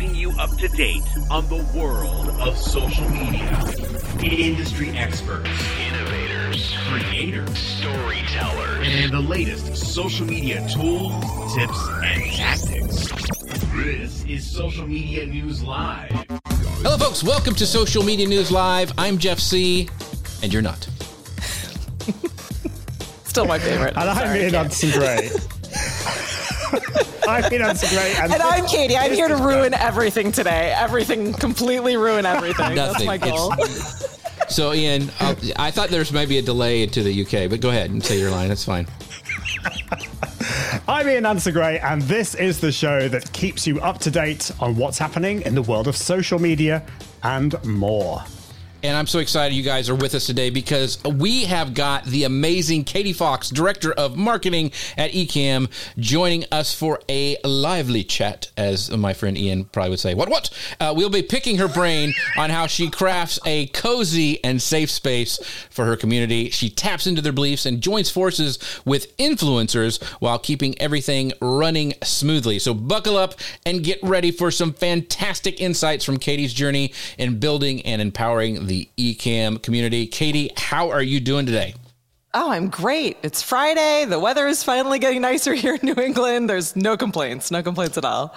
keeping you up to date on the world of social media. Industry experts, innovators, creators, storytellers, and the latest social media tools, tips, and tactics. This is Social Media News Live. Hello, folks. Welcome to Social Media News Live. I'm Jeff C., and you're not. Still my favorite. I'm and I'm Sorry, Ian Kate. Hudson I'm Ian Anderson Gray. And I'm Katie. I'm here to ruin everything today. Everything, completely ruin everything. That's my goal. So, Ian, I'll, I thought there's maybe a delay to the UK, but go ahead and say your line. That's fine. I'm Ian Anderson Gray, and this is the show that keeps you up to date on what's happening in the world of social media and more. And I'm so excited you guys are with us today because we have got the amazing Katie Fawkes, Director of Marketing at Ecamm, joining us for a lively chat, as my friend Ian probably would say. What, what? Uh, we'll be picking her brain on how she crafts a cozy and safe space for her community. She taps into their beliefs and joins forces with influencers while keeping everything running smoothly. So buckle up and get ready for some fantastic insights from Katie's journey in building and empowering the Ecamm community. Katie, how are you doing today? Oh, I'm great. It's Friday. The weather is finally getting nicer here in New England. There's no complaints. No complaints at all.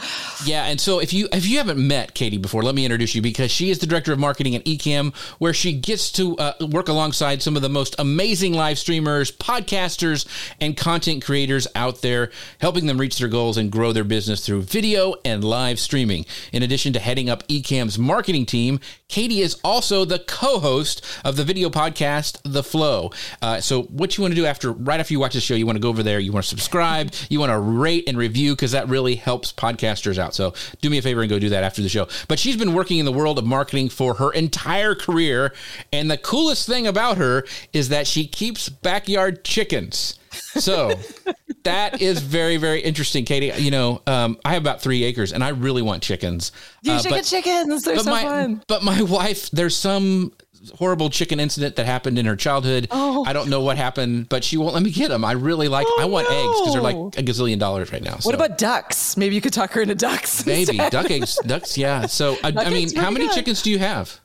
Yeah, and so if you if you haven't met Katie before, let me introduce you because she is the director of marketing at Ecamm, where she gets to uh, work alongside some of the most amazing live streamers, podcasters, and content creators out there, helping them reach their goals and grow their business through video and live streaming. In addition to heading up Ecamm's marketing team, Katie is also the co-host of the video podcast The Flow. Uh, so what you want to do after right after you watch the show, you want to go over there, you want to subscribe, you want to rate and review because that really helps podcasters out. So do me a favor and go do that after the show. But she's been working in the world of marketing for her entire career, and the coolest thing about her is that she keeps backyard chickens. So that is very, very interesting, Katie. You know, um, I have about three acres, and I really want chickens. You Uh, should but- get chickens. They're but so my, fun. But my wife, there's some horrible chicken incident that happened in her childhood. Oh. I don't know what happened, but she won't let me get them. I really like. Oh, I want eggs because they're like a gazillion dollars right now. What about ducks? Maybe you could tuck her into ducks. maybe instead. duck eggs? Ducks, yeah. So I, I mean, how many good. chickens do you have?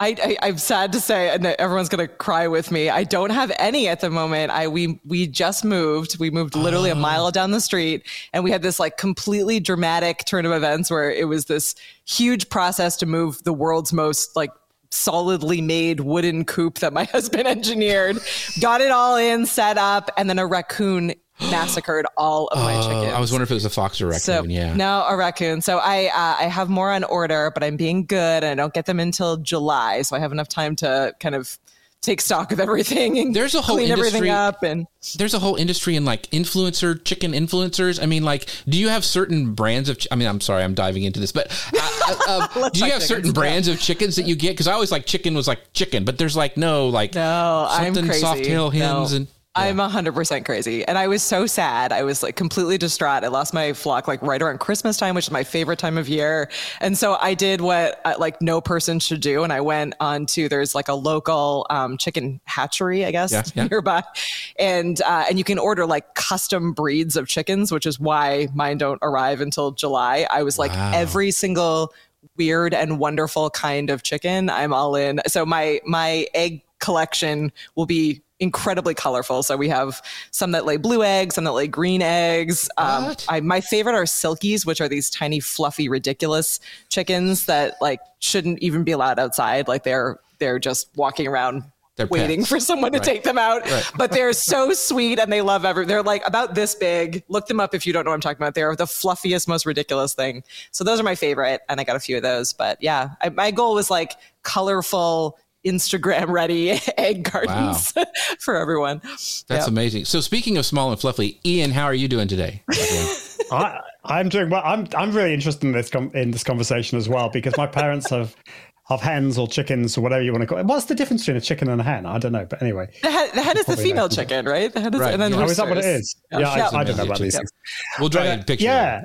I, I I'm sad to say, and everyone's gonna cry with me. I don't have any at the moment. I we we just moved. We moved literally a Oh. mile down the street, and we had this like completely dramatic turn of events where it was this huge process to move the world's most like solidly made wooden coop that my husband engineered. Got it all in, set up, and then a raccoon massacred all of my Oh, chickens. I was wondering if it was a fox or raccoon. So yeah. no, a raccoon. So I uh, I have more on order, but I'm being good, and I don't get them until July, so I have enough time to kind of take stock of everything and There's a whole clean everything industry- up. And There's a whole industry in like influencer chicken influencers. I mean, like, do you have certain brands of? I mean, I'm sorry, I'm diving into this, but uh, uh, uh, do you have certain brands of chickens that you get? Because I always like chicken was like chicken, but there's like no like no, I'm crazy. soft tail hens No. and I'm 100% crazy. And I was so sad. I was like completely distraught. I lost my flock like right around Christmas time, which is my favorite time of year. And so I did what uh, like no person should do. And I went on to, there's like a local um, chicken hatchery, I guess, Yeah, yeah. nearby. And, uh, and you can order like custom breeds of chickens, which is why mine don't arrive until July. I was like Wow. every single weird and wonderful kind of chicken. I'm all in. So my, my egg collection will be incredibly colorful. So we have some that lay blue eggs, some that lay green eggs. Um, What? I, my favorite are silkies, which are these tiny, fluffy, ridiculous chickens that like shouldn't even be allowed outside. Like they're they're just walking around. They're waiting pets. for someone to Right. take them out, Right. but they're so sweet and they love every. They're like about this big. Look them up if you don't know what I'm talking about. They're the fluffiest, most ridiculous thing. So those are my favorite, and I got a few of those. But yeah, I, my goal was like colorful, Instagram ready egg gardens for everyone. That's Yep. amazing. So speaking of small and fluffy, Ian, how are you doing today? I, I'm doing well. I'm I'm really interested in this com- in this conversation as well because my parents have have hens or chickens or whatever you want to call it. What's the difference between a chicken and a hen? I don't know, but anyway. The hen, the head is the female not. chicken, right? The head is, Right. and then Yeah. Oh, is that what it roosters. is? Yeah, I, I don't know about these Yeah. things. We'll draw But, you uh, a picture. Yeah.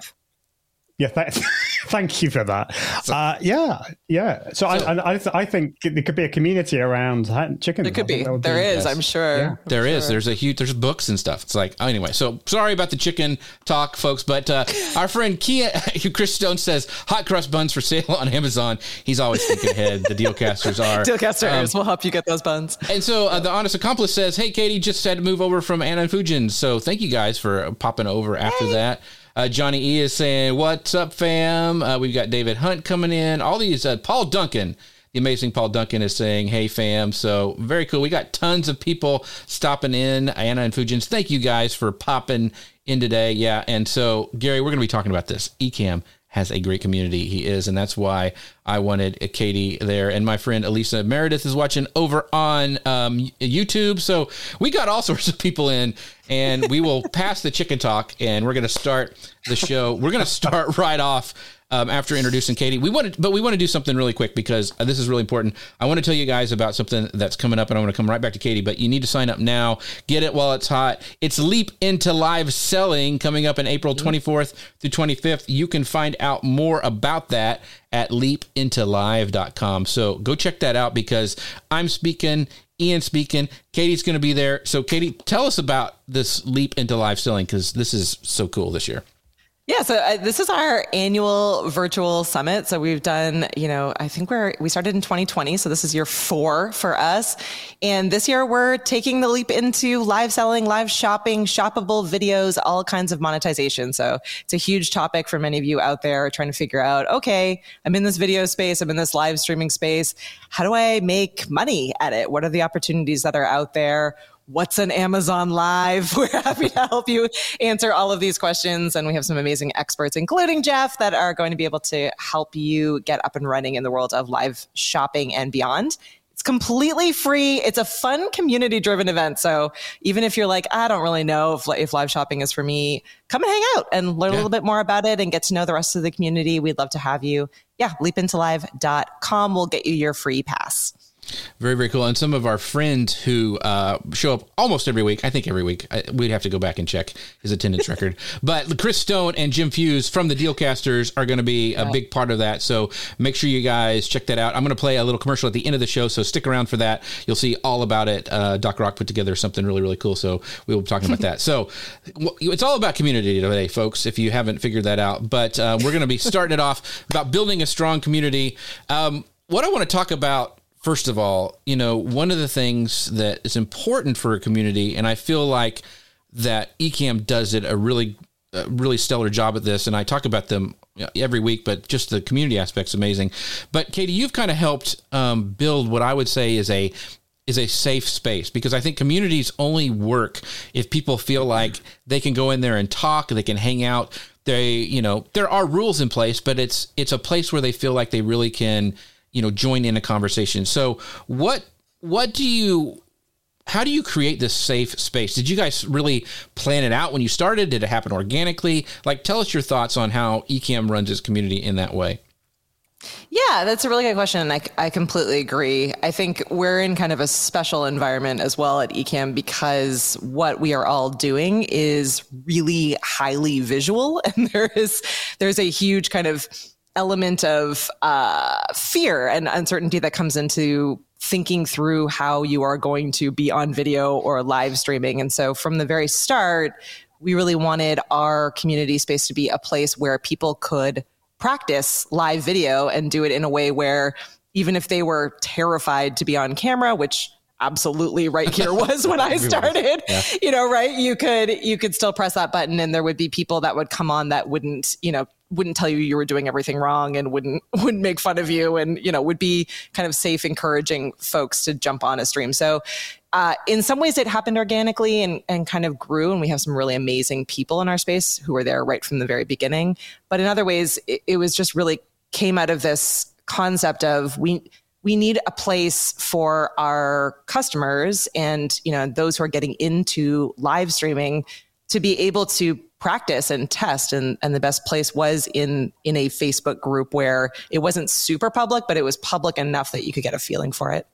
Yeah, th- Thank you for that. Uh, yeah, yeah. So, I, I, I think there could be a community around chicken. There could be. There be, is. Yes. I'm sure. Yeah. There I'm is. Sure. There's a huge. There's books and stuff. It's like anyway. So sorry about the chicken talk, folks. But uh, our friend Kia, Chris Stone says hot crust buns for sale on Amazon. He's always thinking ahead. The Dealcasters are. Dealcasters um, will help you get those buns. And so uh, the honest accomplice says, "Hey, Katie, just had to move over from Anna and Fujin. So thank you guys for popping over after hey. that." Uh, Johnny E is saying, "What's up, fam?" Uh, we've got David Hunt coming in. All these. Uh, Paul Duncan, the amazing Paul Duncan, is saying, "Hey, fam." So very cool. We got tons of people stopping in. Anna and Fujins, thank you guys for popping in today. Yeah, and so Gary, we're going to be talking about this Ecamm has a great community. He is, and that's why I wanted Katie there. And my friend Elisa Meredith is watching over on um, YouTube. So we got all sorts of people in, and we will pass the chicken talk, and we're going to start the show. We're going to start right off um, after introducing Katie. We want to, but we want to do something really quick because uh, this is really important. I want to tell you guys about something that's coming up, and I want to come right back to Katie. But you need to sign up now. Get it while it's hot. It's Leap into Live Selling coming up in April 24th through 25th. You can find out more about that at leapintolive.com. So go check that out because I'm speaking. Ian speaking. Katie's going to be there. So, Katie, tell us about this leap into live selling because this is so cool this year. Yeah, so uh, this is our annual virtual summit. So we've done, you know, I think we're we started in 2020, so this is year 4 for us. And this year we're taking the leap into live selling, live shopping, shoppable videos, all kinds of monetization. So it's a huge topic for many of you out there trying to figure out, okay, I'm in this video space, I'm in this live streaming space. How do I make money at it? What are the opportunities that are out there? What's an Amazon Live? We're happy to help you answer all of these questions. And we have some amazing experts, including Jeff, that are going to be able to help you get up and running in the world of live shopping and beyond. It's completely free. It's a fun community driven event. So even if you're like, I don't really know if, if live shopping is for me, come and hang out and learn yeah. a little bit more about it and get to know the rest of the community. We'd love to have you. Yeah, leapintolive.com will get you your free pass. Very, very cool. And some of our friends who uh, show up almost every week, I think every week, I, we'd have to go back and check his attendance record. But Chris Stone and Jim Fuse from the Dealcasters are going to be a big part of that. So make sure you guys check that out. I'm going to play a little commercial at the end of the show. So stick around for that. You'll see all about it. Uh, Doc Rock put together something really, really cool. So we will be talking about that. So it's all about community today, folks, if you haven't figured that out. But uh, we're going to be starting it off about building a strong community. Um, what I want to talk about first of all, you know, one of the things that is important for a community, and I feel like that Ecamm does it a really, a really stellar job at this, and I talk about them every week, but just the community aspect's amazing. But Katie, you've kind of helped um, build what I would say is a is a safe space because I think communities only work if people feel like they can go in there and talk, they can hang out. They, you know, there are rules in place, but it's it's a place where they feel like they really can you know join in a conversation so what what do you how do you create this safe space did you guys really plan it out when you started did it happen organically like tell us your thoughts on how ecamm runs its community in that way yeah, that's a really good question. And I, I completely agree. I think we're in kind of a special environment as well at Ecamm because what we are all doing is really highly visual. And there is, there's a huge kind of element of uh, fear and uncertainty that comes into thinking through how you are going to be on video or live streaming. And so from the very start, we really wanted our community space to be a place where people could practice live video and do it in a way where even if they were terrified to be on camera, which absolutely right here was when I started. Yeah. You know, right? You could you could still press that button and there would be people that would come on that wouldn't, you know, wouldn't tell you you were doing everything wrong and wouldn't wouldn't make fun of you and you know would be kind of safe encouraging folks to jump on a stream. So uh, in some ways it happened organically and, and kind of grew and we have some really amazing people in our space who were there right from the very beginning. But in other ways it, it was just really came out of this concept of we we need a place for our customers and you know those who are getting into live streaming to be able to practice and test and, and the best place was in in a facebook group where it wasn't super public but it was public enough that you could get a feeling for it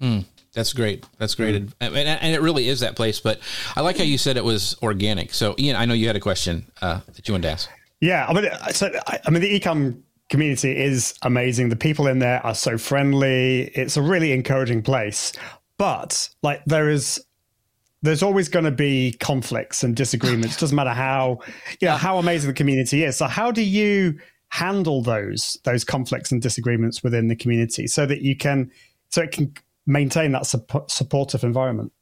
mm, that's great that's great mm. and, and, it really is that place but i like how you said it was organic so ian i know you had a question uh, that you wanted to ask yeah i mean so i mean the Ecamm community is amazing. The people in there are so friendly. It's a really encouraging place. But like there is there's always going to be conflicts and disagreements. Doesn't matter how you know how amazing the community is. So how do you handle those those conflicts and disagreements within the community so that you can so it can maintain that support, supportive environment?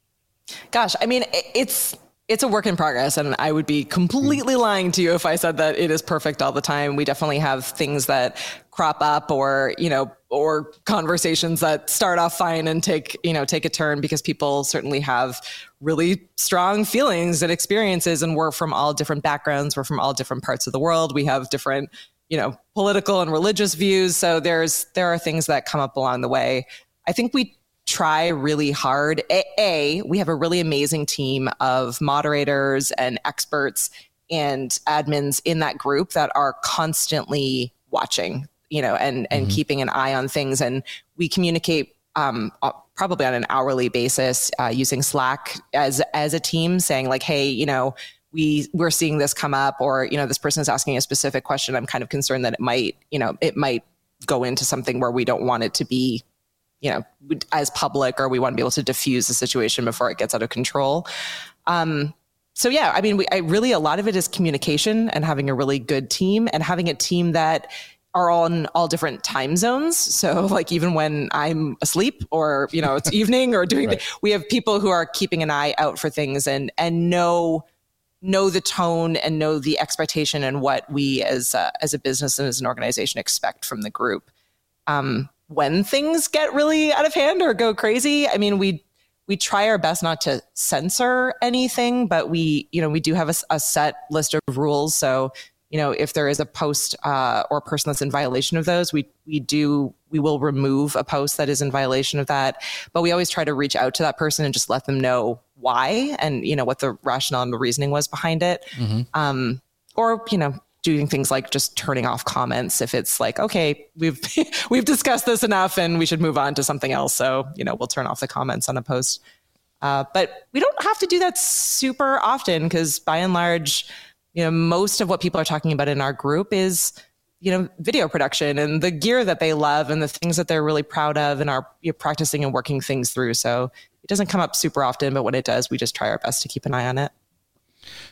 Gosh, I mean, it's it's a work in progress and i would be completely mm. lying to you if i said that it is perfect all the time we definitely have things that crop up or you know or conversations that start off fine and take you know take a turn because people certainly have really strong feelings and experiences and we're from all different backgrounds we're from all different parts of the world we have different you know political and religious views so there's there are things that come up along the way i think we try really hard. A, a, we have a really amazing team of moderators and experts and admins in that group that are constantly watching, you know, and and mm-hmm. keeping an eye on things. And we communicate um, probably on an hourly basis uh, using Slack as as a team, saying like, hey, you know. We we're seeing this come up, or you know, this person is asking a specific question. I'm kind of concerned that it might, you know, it might go into something where we don't want it to be you know, as public or we want to be able to diffuse the situation before it gets out of control. Um, so yeah, I mean, we, I really a lot of it is communication and having a really good team and having a team that are on all different time zones. So like even when I'm asleep or you know it's evening or doing, right. the, we have people who are keeping an eye out for things and and know know the tone and know the expectation and what we as a, as a business and as an organization expect from the group. Um, when things get really out of hand or go crazy, I mean, we we try our best not to censor anything, but we, you know, we do have a, a set list of rules. So, you know, if there is a post uh, or a person that's in violation of those, we we do we will remove a post that is in violation of that. But we always try to reach out to that person and just let them know why and you know what the rationale and the reasoning was behind it. Mm-hmm. Um, or you know doing things like just turning off comments if it's like okay we've we've discussed this enough and we should move on to something else so you know we'll turn off the comments on a post uh, but we don't have to do that super often because by and large you know most of what people are talking about in our group is you know video production and the gear that they love and the things that they're really proud of and are you know, practicing and working things through. So it doesn't come up super often but when it does we just try our best to keep an eye on it.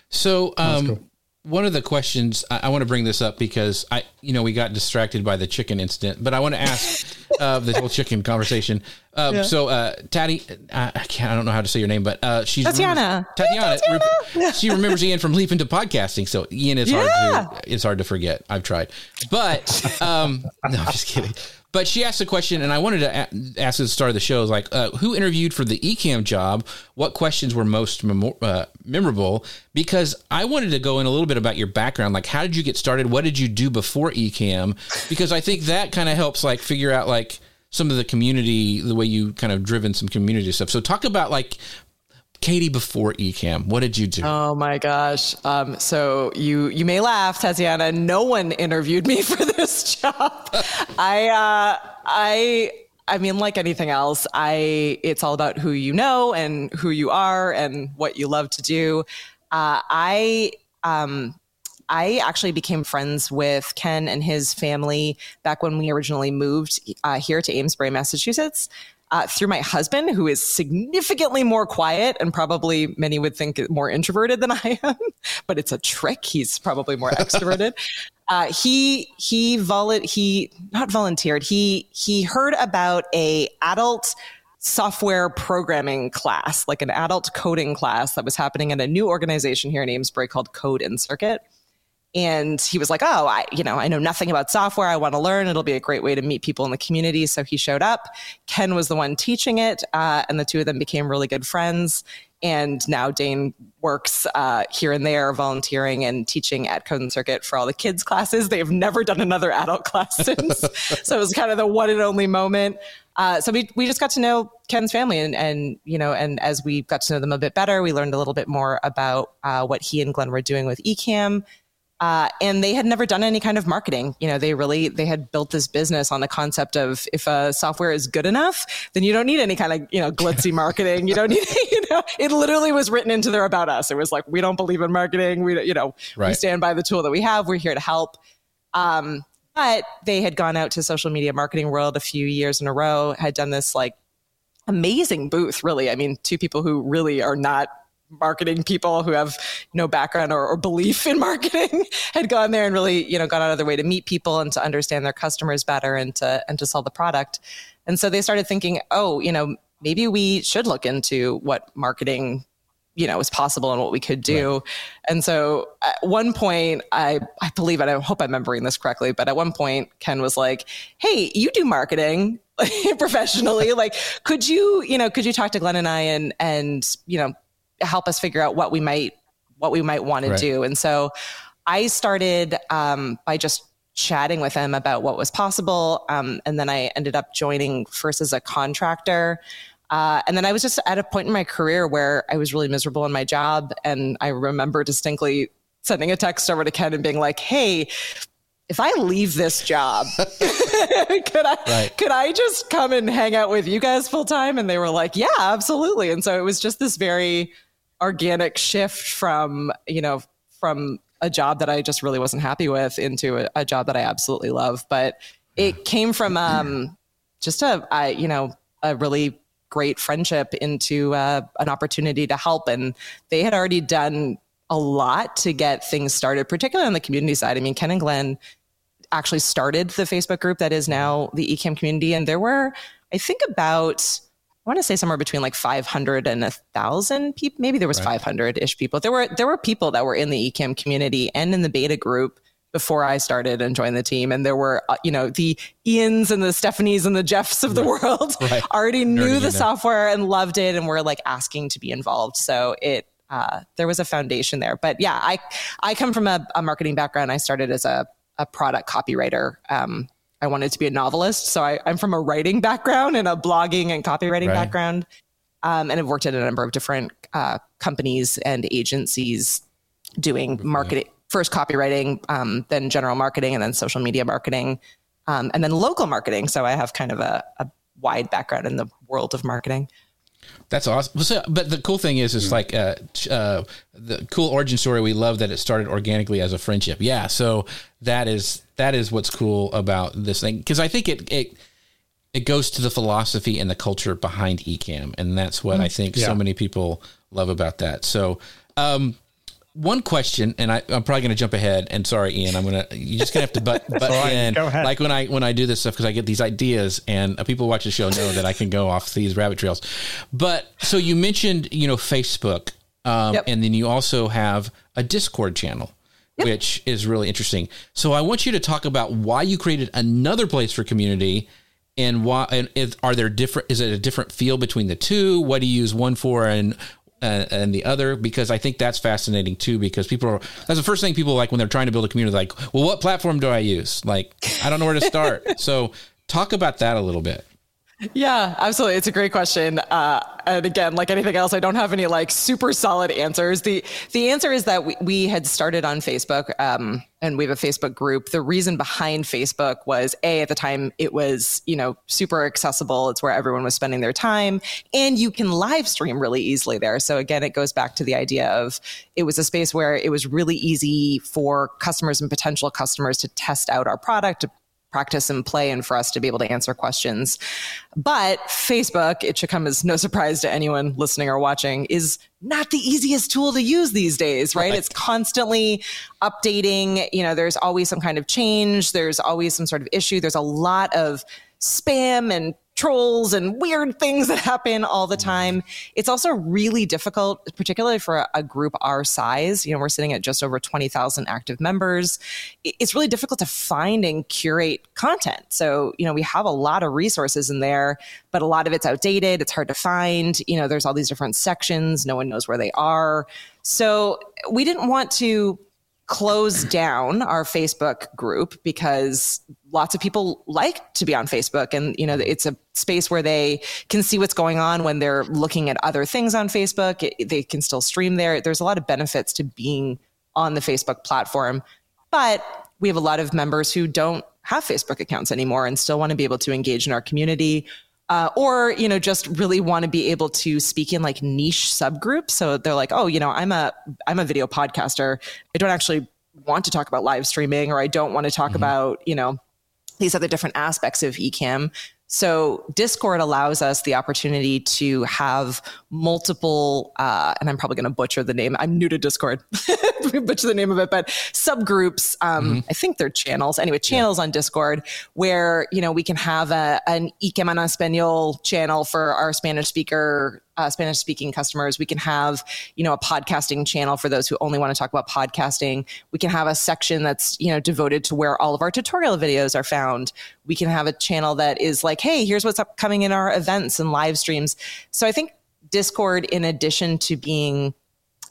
So um, cool one of the questions I, I, want to bring this up because I, you know, we got distracted by the chicken incident, but I want to ask uh, the whole chicken conversation. Uh, yeah. So, uh, Tati, I can't, I don't know how to say your name, but uh, she's Tatiana. Tatiana. Tatiana. she remembers Ian from Leap into podcasting. So Ian is yeah. hard to, it's hard to forget. I've tried, but um, no, I'm just kidding. But she asked a question, and I wanted to ask at the start of the show, like, uh, who interviewed for the Ecamm job? What questions were most mem- uh, memorable? Because I wanted to go in a little bit about your background, like, how did you get started? What did you do before Ecamm? Because I think that kind of helps, like, figure out like some of the community, the way you kind of driven some community stuff. So talk about like Katie before Ecamm, what did you do? Oh my gosh! Um, so you you may laugh, Tatiana. No one interviewed me for this job. I uh, I I mean, like anything else, I it's all about who you know and who you are and what you love to do. Uh, I um, I actually became friends with Ken and his family back when we originally moved uh, here to Amesbury, Massachusetts uh, through my husband, who is significantly more quiet and probably many would think more introverted than I am, but it's a trick. He's probably more extroverted. Uh, he he vol- he not volunteered. He he heard about a adult software programming class, like an adult coding class that was happening in a new organization here in Amesbury called Code and Circuit and he was like oh i you know i know nothing about software. I want to learn. It'll be a great way to meet people in the community. So he showed up. Ken was the one teaching it uh, and the two of them became really good friends. And now dane works uh, here and there volunteering and teaching at code and circuit for all the kids classes. They've never done another adult class since. So it was kind of the one and only moment. Uh, so we, we just got to know Ken's family and, and, you know, and as we got to know them a bit better, we learned a little bit more about uh, what he and Glenn were doing with Ecamm uh, and they had never done any kind of marketing. You know, they really they had built this business on the concept of if a software is good enough, then you don't need any kind of you know glitzy marketing. You don't need you know. It literally was written into their about us. It was like we don't believe in marketing. We you know right. we stand by the tool that we have. We're here to help. Um, but they had gone out to social media marketing world a few years in a row, had done this like amazing booth, really. I mean, two people who really are not marketing people who have no background or, or, belief in marketing had gone there and really you know gone out of their way to meet people and to understand their customers better and to and to sell the product. And so they started thinking oh you know maybe we should look into what marketing you know was possible and what we could do. Right. and so at one point i i believe and i hope i'm remembering this correctly but at one point ken was like hey you do marketing professionally. Like could you you know could you talk to glenn and i and and you know help us figure out what we might what we might want right. to do and so i started um, by just chatting with him about what was possible um, and then i ended up joining first as a contractor uh, and then I was just at a point in my career where I was really miserable in my job. And I remember distinctly sending a text over to Ken and being like, hey, if I leave this job, could I right. could I just come and hang out with you guys full time? And they were like, Yeah, absolutely. And so it was just this very organic shift from, you know, from a job that I just really wasn't happy with into a, a job that I absolutely love. But it came from um, just a, I, you know, a really great friendship into uh, an opportunity to help. And they had already done a lot to get things started, particularly on the community side. I mean, Ken and Glenn actually started the Facebook group that is now the Ecamm community. And there were, I think, about I want to say somewhere between like 500 and a thousand people. Maybe there was right. 500 ish people. There were there were people that were in the Ecamm community and in the beta group before I started and joined the team. And there were, uh, you know, the Ians and the Stephanies and the Jeffs of the right. world right. already knew the software and loved it and were like asking to be involved. So it, uh, there was a foundation there. But yeah, I, I come from a, a marketing background. I started as a, a product copywriter. Um, I wanted to be a novelist. So I, am from a writing background and a blogging and copywriting right. background. Um, and I've worked at a number of different uh, companies and agencies doing marketing, first copywriting, um, then general marketing, and then social media marketing, um, and then local marketing. So I have kind of a, a, wide background in the world of marketing. That's awesome. So, but the cool thing is, it's like uh, uh, the cool origin story. We love that it started organically as a friendship. Yeah. So that is that is what's cool about this thing because I think it it it goes to the philosophy and the culture behind Ecamm, and that's what mm. I think yeah. so many people love about that. So. Um, one question, and I, am probably going to jump ahead. And sorry, Ian, I'm gonna you just gonna have to butt, butt right, in. Like when I when I do this stuff because I get these ideas, and uh, people watch the show know that I can go off these rabbit trails. But so you mentioned you know Facebook, um, yep. and then you also have a Discord channel. Yep. Which is really interesting. So I want you to talk about why you created another place for community, and why and is, are there different? Is it a different feel between the two? What do you use one for, and and, and, the other because I think that's fascinating too because people are that's the first thing people like when they're trying to build a community like well what platform do I use? Like I don't know where to start. So talk about that a little bit yeah, absolutely. It's a great question. Uh, and again, like anything else, I don't have any like super solid answers. The the answer is that we, we had started on Facebook, um, and we have a Facebook group. The reason behind Facebook was a at the time it was you know super accessible. It's where everyone was spending their time, and you can live stream really easily there. So again, it goes back to the idea of it was a space where it was really easy for customers and potential customers to test out our product, to practice and play and for us to be able to answer questions. But Facebook, it should come as no surprise to anyone listening or watching, is not the easiest tool to use these days, right? right? It's constantly updating. You know, there's always some kind of change, there's always some sort of issue, there's a lot of spam and trolls and weird things that happen all the time. It's also really difficult, particularly for a, group our size. You know, we're sitting at just over 20,000 active members. It's really difficult to find and curate content. So, you know, we have a lot of resources in there, but a lot of it's outdated. It's hard to find. You know, there's all these different sections. No one knows where they are. So we didn't want to close down our Facebook group because lots of people like to be on Facebook and you know it's a space where they can see what's going on when they're looking at other things on Facebook. It, they can still stream there. There's a lot of benefits to being on the Facebook platform but we have a lot of members who don't have Facebook accounts anymore and still want to be able to engage in our community uh, or you know just really want to be able to speak in like niche subgroups so they're like oh you know i'm a i'm a video podcaster i don't actually want to talk about live streaming or I don't want to talk mm-hmm. about, you know, these other different aspects of Ecamm. So Discord allows us the opportunity to have multiple, uh, and I'm probably going to butcher the name. I'm new to Discord, butcher the name of it, but subgroups. Um, mm-hmm. I think they're channels. Anyway, channels yeah. on Discord where you know we can have a, an Ecamm en Español channel for our Spanish speaker uh, Spanish speaking customers. We can have, you know, a podcasting channel for those who only want to talk about podcasting. We can have a section that's, you know, devoted to where all of our tutorial videos are found. We can have a channel that is like, hey, here's what's upcoming in our events and live streams. So I think Discord, in addition to being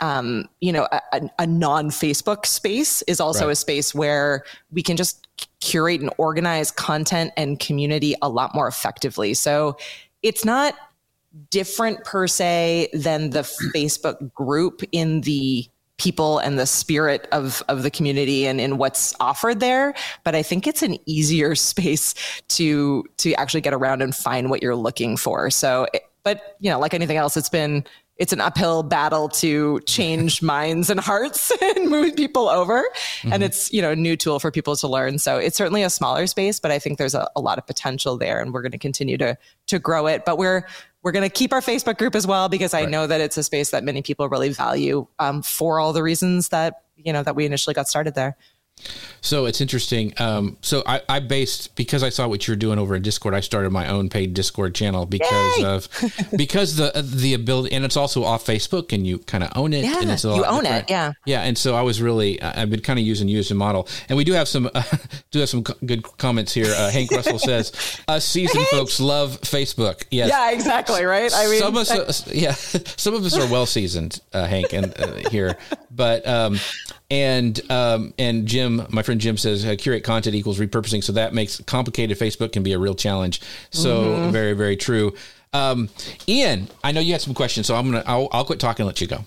um, you know, a, a non Facebook space is also right. a space where we can just curate and organize content and community a lot more effectively. So it's not different per se than the Facebook group in the people and the spirit of of the community and in what's offered there. But i think it's an easier space to to actually get around and find what you're looking for. So but you know like anything else it's been it's an uphill battle to change minds and hearts and move people over mm-hmm. and it's you know a new tool for people to learn so it's certainly a smaller space but i think there's a, a lot of potential there and we're going to continue to to grow it but we're we're going to keep our Facebook group as well because I right. know that it's a space that many people really value um, for all the reasons that you know that we initially got started there. So it's interesting. Um, so I, I, based because I saw what you're doing over in Discord. I started my own paid Discord channel because Yay! of because the the ability, and it's also off Facebook, and you kind of own it. Yeah, and it's you own different. it. Yeah, yeah. And so I was really I've been kind of using you as a model, and we do have some uh, do have some good comments here. Uh, Hank Russell says us seasoned folks love Facebook. Yes, yeah, exactly. Right. I mean, some of us, I, yeah, some of us are well seasoned, uh, Hank, and uh, here, but um, and um, and Jim, my friend Jim says uh, curate content equals repurposing, so that makes complicated Facebook can be a real challenge. So mm-hmm. very very true. Um, Ian, I know you had some questions, so I'm gonna I'll, I'll quit talking and let you go.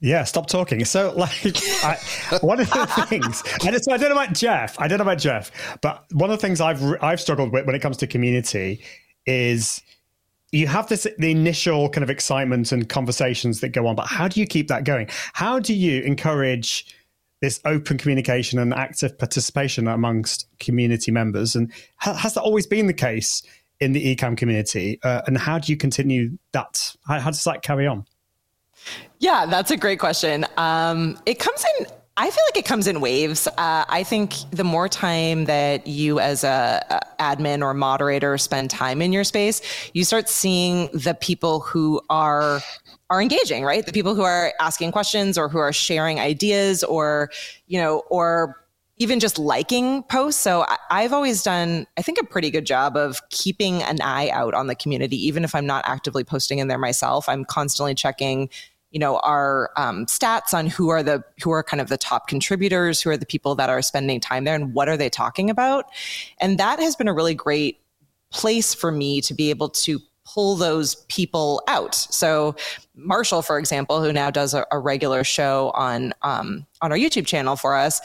Yeah, stop talking. So, like, I, one of the things, and so I don't know about Jeff. I don't know about Jeff, but one of the things I've I've struggled with when it comes to community is you have this the initial kind of excitement and conversations that go on, but how do you keep that going? How do you encourage this open communication and active participation amongst community members? And has that always been the case in the Ecamm community? Uh, and how do you continue that? How, how, does that carry on? Yeah, that's a great question. Um, it comes in I feel like it comes in waves. Uh, I think the more time that you, as a, a, admin or moderator, spend time in your space, you start seeing the people who are are engaging, right? The people who are asking questions or who are sharing ideas, or you know, or even just liking posts. So I, have always done, I think, a pretty good job of keeping an eye out on the community, even if I'm not actively posting in there myself. I'm constantly checking you know our um, stats on who are the who are kind of the top contributors who are the people that are spending time there and what are they talking about and that has been a really great place for me to be able to pull those people out. So Marshall, for example, who now does a, a regular show on um, on our YouTube channel for us,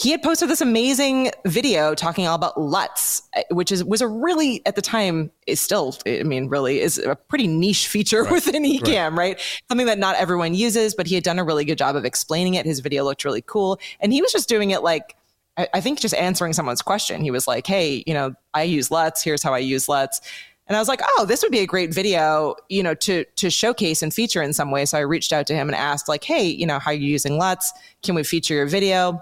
he had posted this amazing video talking all about LUTs, uh, which is was a really at the time is still, I mean, really is a pretty niche feature right. within Ecamm, right. right? Something that not everyone uses, but he had done a really good job of explaining it. His video looked really cool, and he was just doing it like I, think just answering someone's question. He was like, "Hey, you know, I use LUTs. Here's how I use LUTs." And I was like, "Oh, this would be a great video, you know, to to showcase and feature in some way." So I reached out to him and asked, like, "Hey, you know, how are you using LUTs? Can we feature your video?"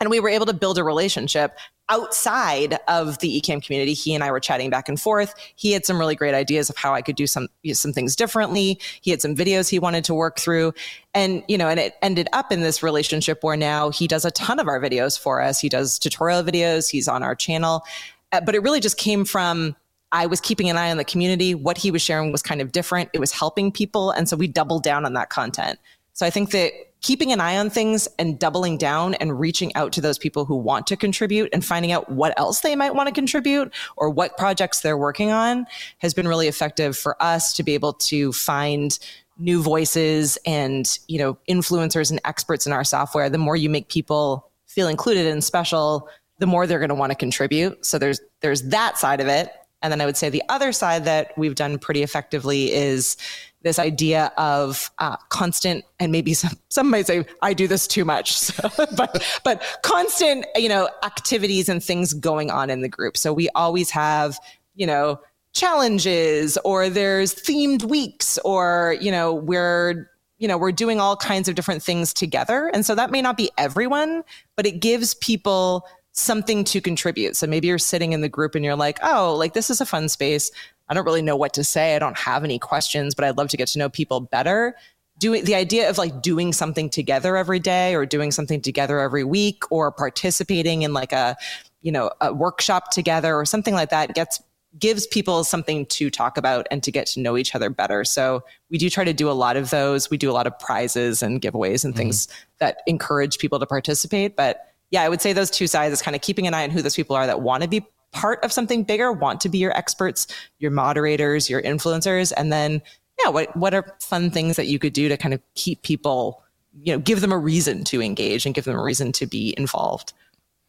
And we were able to build a relationship outside of the Ecamm community. He and I were chatting back and forth. He had some really great ideas of how I could do some some things differently. He had some videos he wanted to work through. And, you know, and it ended up in this relationship where now he does a ton of our videos for us. He does tutorial videos, he's on our channel. Uh, but it really just came from I was keeping an eye on the community. What he was sharing was kind of different. It was helping people. And so we doubled down on that content. So I think that keeping an eye on things and doubling down and reaching out to those people who want to contribute and finding out what else they might want to contribute or what projects they're working on has been really effective for us to be able to find new voices and you know influencers and experts in our software. The more you make people feel included and special the more they're going to want to contribute. So there's there's that side of it. And then i would say the other side that we've done pretty effectively is this idea of uh, constant and maybe some, some might say i do this too much. So, but but constant you know activities and things going on in the group. So we always have you know challenges or there's themed weeks or you know we're you know we're doing all kinds of different things together. And so that may not be everyone but it gives people something to contribute. So maybe you're sitting in the group and you're like oh like this is a fun space I don't really know what to say. I don't have any questions, but I'd love to get to know people better. Doing the idea of like doing something together every day or doing something together every week or participating in like a, you know, a workshop together or something like that gets gives people something to talk about and to get to know each other better. So we do try to do a lot of those. We do a lot of prizes and giveaways and mm-hmm. things that encourage people to participate. But yeah, I would say those two sides is kind of keeping an eye on who those people are that want to be part of something bigger, want to be your experts, your moderators, your influencers, and then yeah, what what are fun things that you could do to kind of keep people, you know, give them a reason to engage and give them a reason to be involved.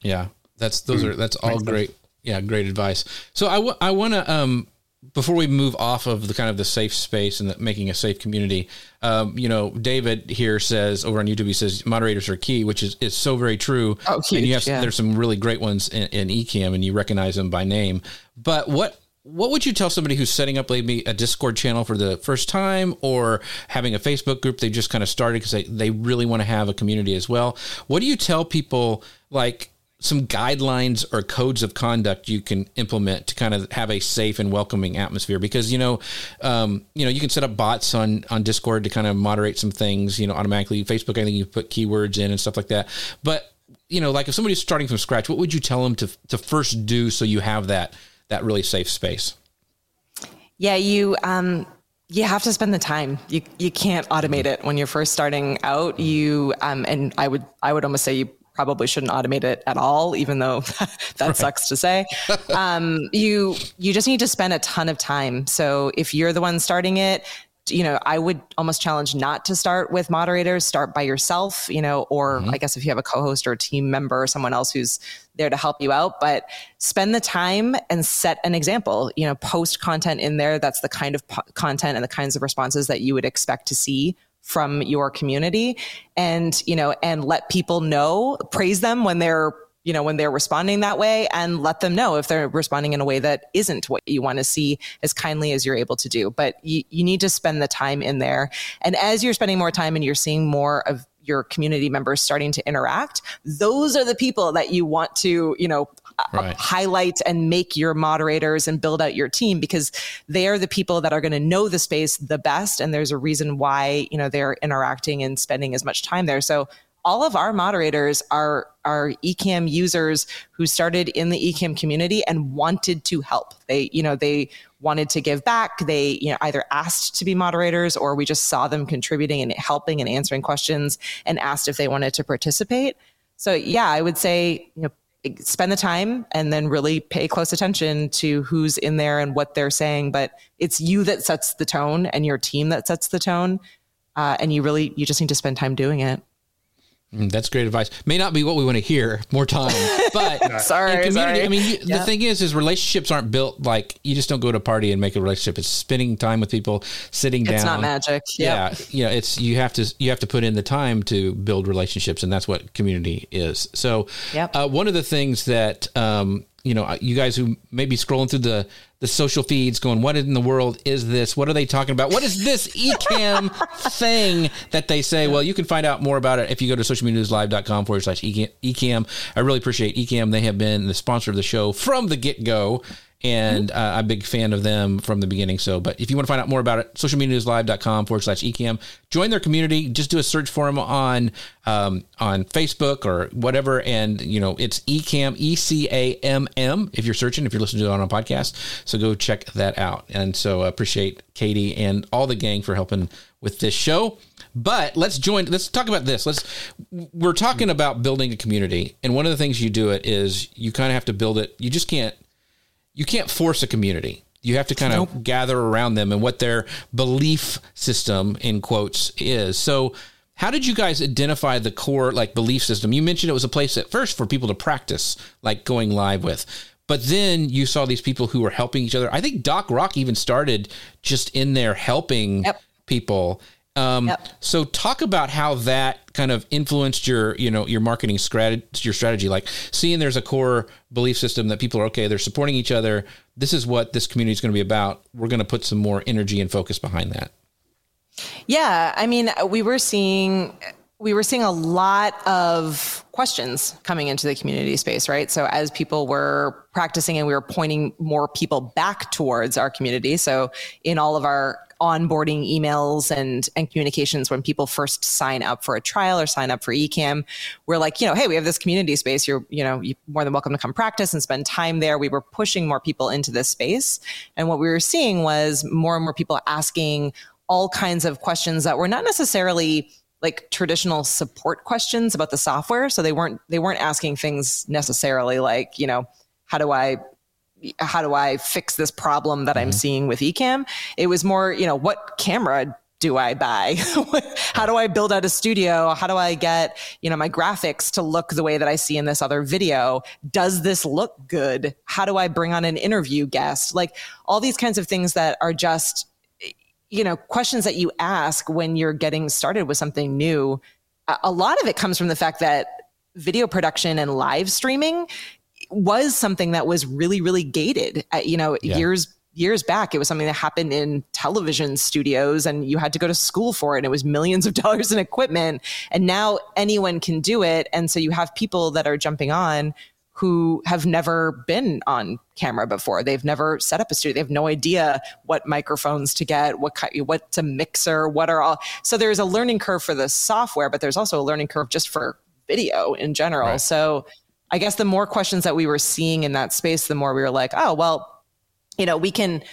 Yeah, that's those are that's all great. Yeah, great advice. So I, w- I want to um before we move off of the kind of the safe space and the, making a safe community, um, you know, David here says over on YouTube, he says moderators are key, which is, is so very true. Oh, huge, and you have, yeah. there's some really great ones in, in Ecamm and you recognize them by name. But what, what would you tell somebody who's setting up maybe a Discord channel for the first time or having a Facebook group they just kind of started because they, they really want to have a community as well? What do you tell people like, some guidelines or codes of conduct you can implement to kind of have a safe and welcoming atmosphere because you know um, you know you can set up bots on on discord to kind of moderate some things you know automatically facebook i think you put keywords in and stuff like that but you know like if somebody's starting from scratch what would you tell them to to first do so you have that that really safe space yeah you um you have to spend the time. You you can't automate it when you're first starting out. You um and I would I would almost say you probably shouldn't automate it at all, even though that right. sucks to say. um, you you just need to spend a ton of time. So if you're the one starting it, you know, I would almost challenge not to start with moderators, start by yourself, you know, or mm-hmm. I guess if you have a co-host or a team member or someone else who's there to help you out, but spend the time and set an example, you know, post content in there. That's the kind of po- content and the kinds of responses that you would expect to see from your community and you know and let people know praise them when they're you know when they're responding that way and let them know if they're responding in a way that isn't what you want to see as kindly as you're able to do. But you, you need to spend the time in there. And as you're spending more time and you're seeing more of your community members starting to interact those are the people that you want to you know Uh, right. highlight and make your moderators and build out your team because they are the people that are going to know the space the best and there's a reason why you know they're interacting and spending as much time there so all of our moderators are are Ecamm users who started in the Ecamm community and wanted to help. They, you know, they wanted to give back. They, you know, either asked to be moderators or we just saw them contributing and helping and answering questions and asked if they wanted to participate. So yeah, I would say, you know, spend the time and then really pay close attention to who's in there and what they're saying. But it's you that sets the tone and your team that sets the tone. Uh, and you really, you just need to spend time doing it. Mm, that's great advice. May not be what we want to hear. More time, but sorry, sorry. I mean, the thing is, is relationships aren't built like you just don't go to a party and make a relationship. It's spending time with people, sitting down. It's not magic. Yep. Yeah, yeah. It's you have to you have to put in the time to build relationships, and that's what community is. So, yep. uh, one of the things that um, you know, you guys who may be scrolling through the the social feeds, going, "What in the world is this? What are they talking about? What is this Ecamm thing that they say?" Well, you can find out more about it if you go to socialmedianewslive.com forward slash Ecamm. I really appreciate Ecamm; They have been the sponsor of the show from the get go and uh, I'm a big fan of them from the beginning. So, but if you want to find out more about it, socialmedianewslive.com forward slash Ecamm. Join their community. Just do a search for them on um, on Facebook or whatever, and you know it's Ecamm e c a m m. If you're searching, if you're listening to it on a podcast, so go check that out. And so I appreciate Katie and all the gang for helping with this show. But let's join. Let's talk about this. Let's. We're talking about building a community, and one of the things you do it is you kind of have to build it. You just can't you can't force a community. You have to kind of nope. gather around them and what their belief system in quotes is. So how did you guys identify the core like belief system? You mentioned it was a place at first for people to practice like going live with. But then you saw these people who were helping each other. I think Doc Rock even started just in there helping yep. people. Um, Yep. So talk about how that kind of influenced your, you know, your marketing strategy, your strategy, like seeing there's a core belief system that people are okay, they're supporting each other. This is what this community is going to be about. We're going to put some more energy and focus behind that. Yeah, I mean, we were seeing we were seeing a lot of questions coming into the community space, right? So as people were practicing and we were pointing more people back towards our community. So in all of our onboarding emails and and communications when people first sign up for a trial or sign up for Ecamm, we're like, you know, hey, we have this community space. You're, you know, you're more than welcome to come practice and spend time there. We were pushing more people into this space. And what we were seeing was more and more people asking all kinds of questions that were not necessarily like traditional support questions about the software so they weren't they weren't asking things necessarily like you know how do i how do i fix this problem that i'm mm-hmm. seeing with Ecamm it was more you know what camera do I buy? how do I build out a studio? How do I get, you know, my graphics to look the way that I see in this other video? Does this look good? How do I bring on an interview guest? Like all these kinds of things that are just you know questions that you ask when you're getting started with something new a- a lot of it comes from the fact that video production and live streaming was something that was really really gated Uh, you know Yeah. years years back it was something that happened in television studios and you had to go to school for it and it was millions of dollars in equipment and now anyone can do it and so you have people that are jumping on who have never been on camera before. They've never set up a studio. They have no idea what microphones to get, what what's a mixer, what are all. So there's a learning curve for the software, but there's also a learning curve just for video in general. Right. So I guess the more questions that we were seeing in that space, the more we were like, oh well, you know, we can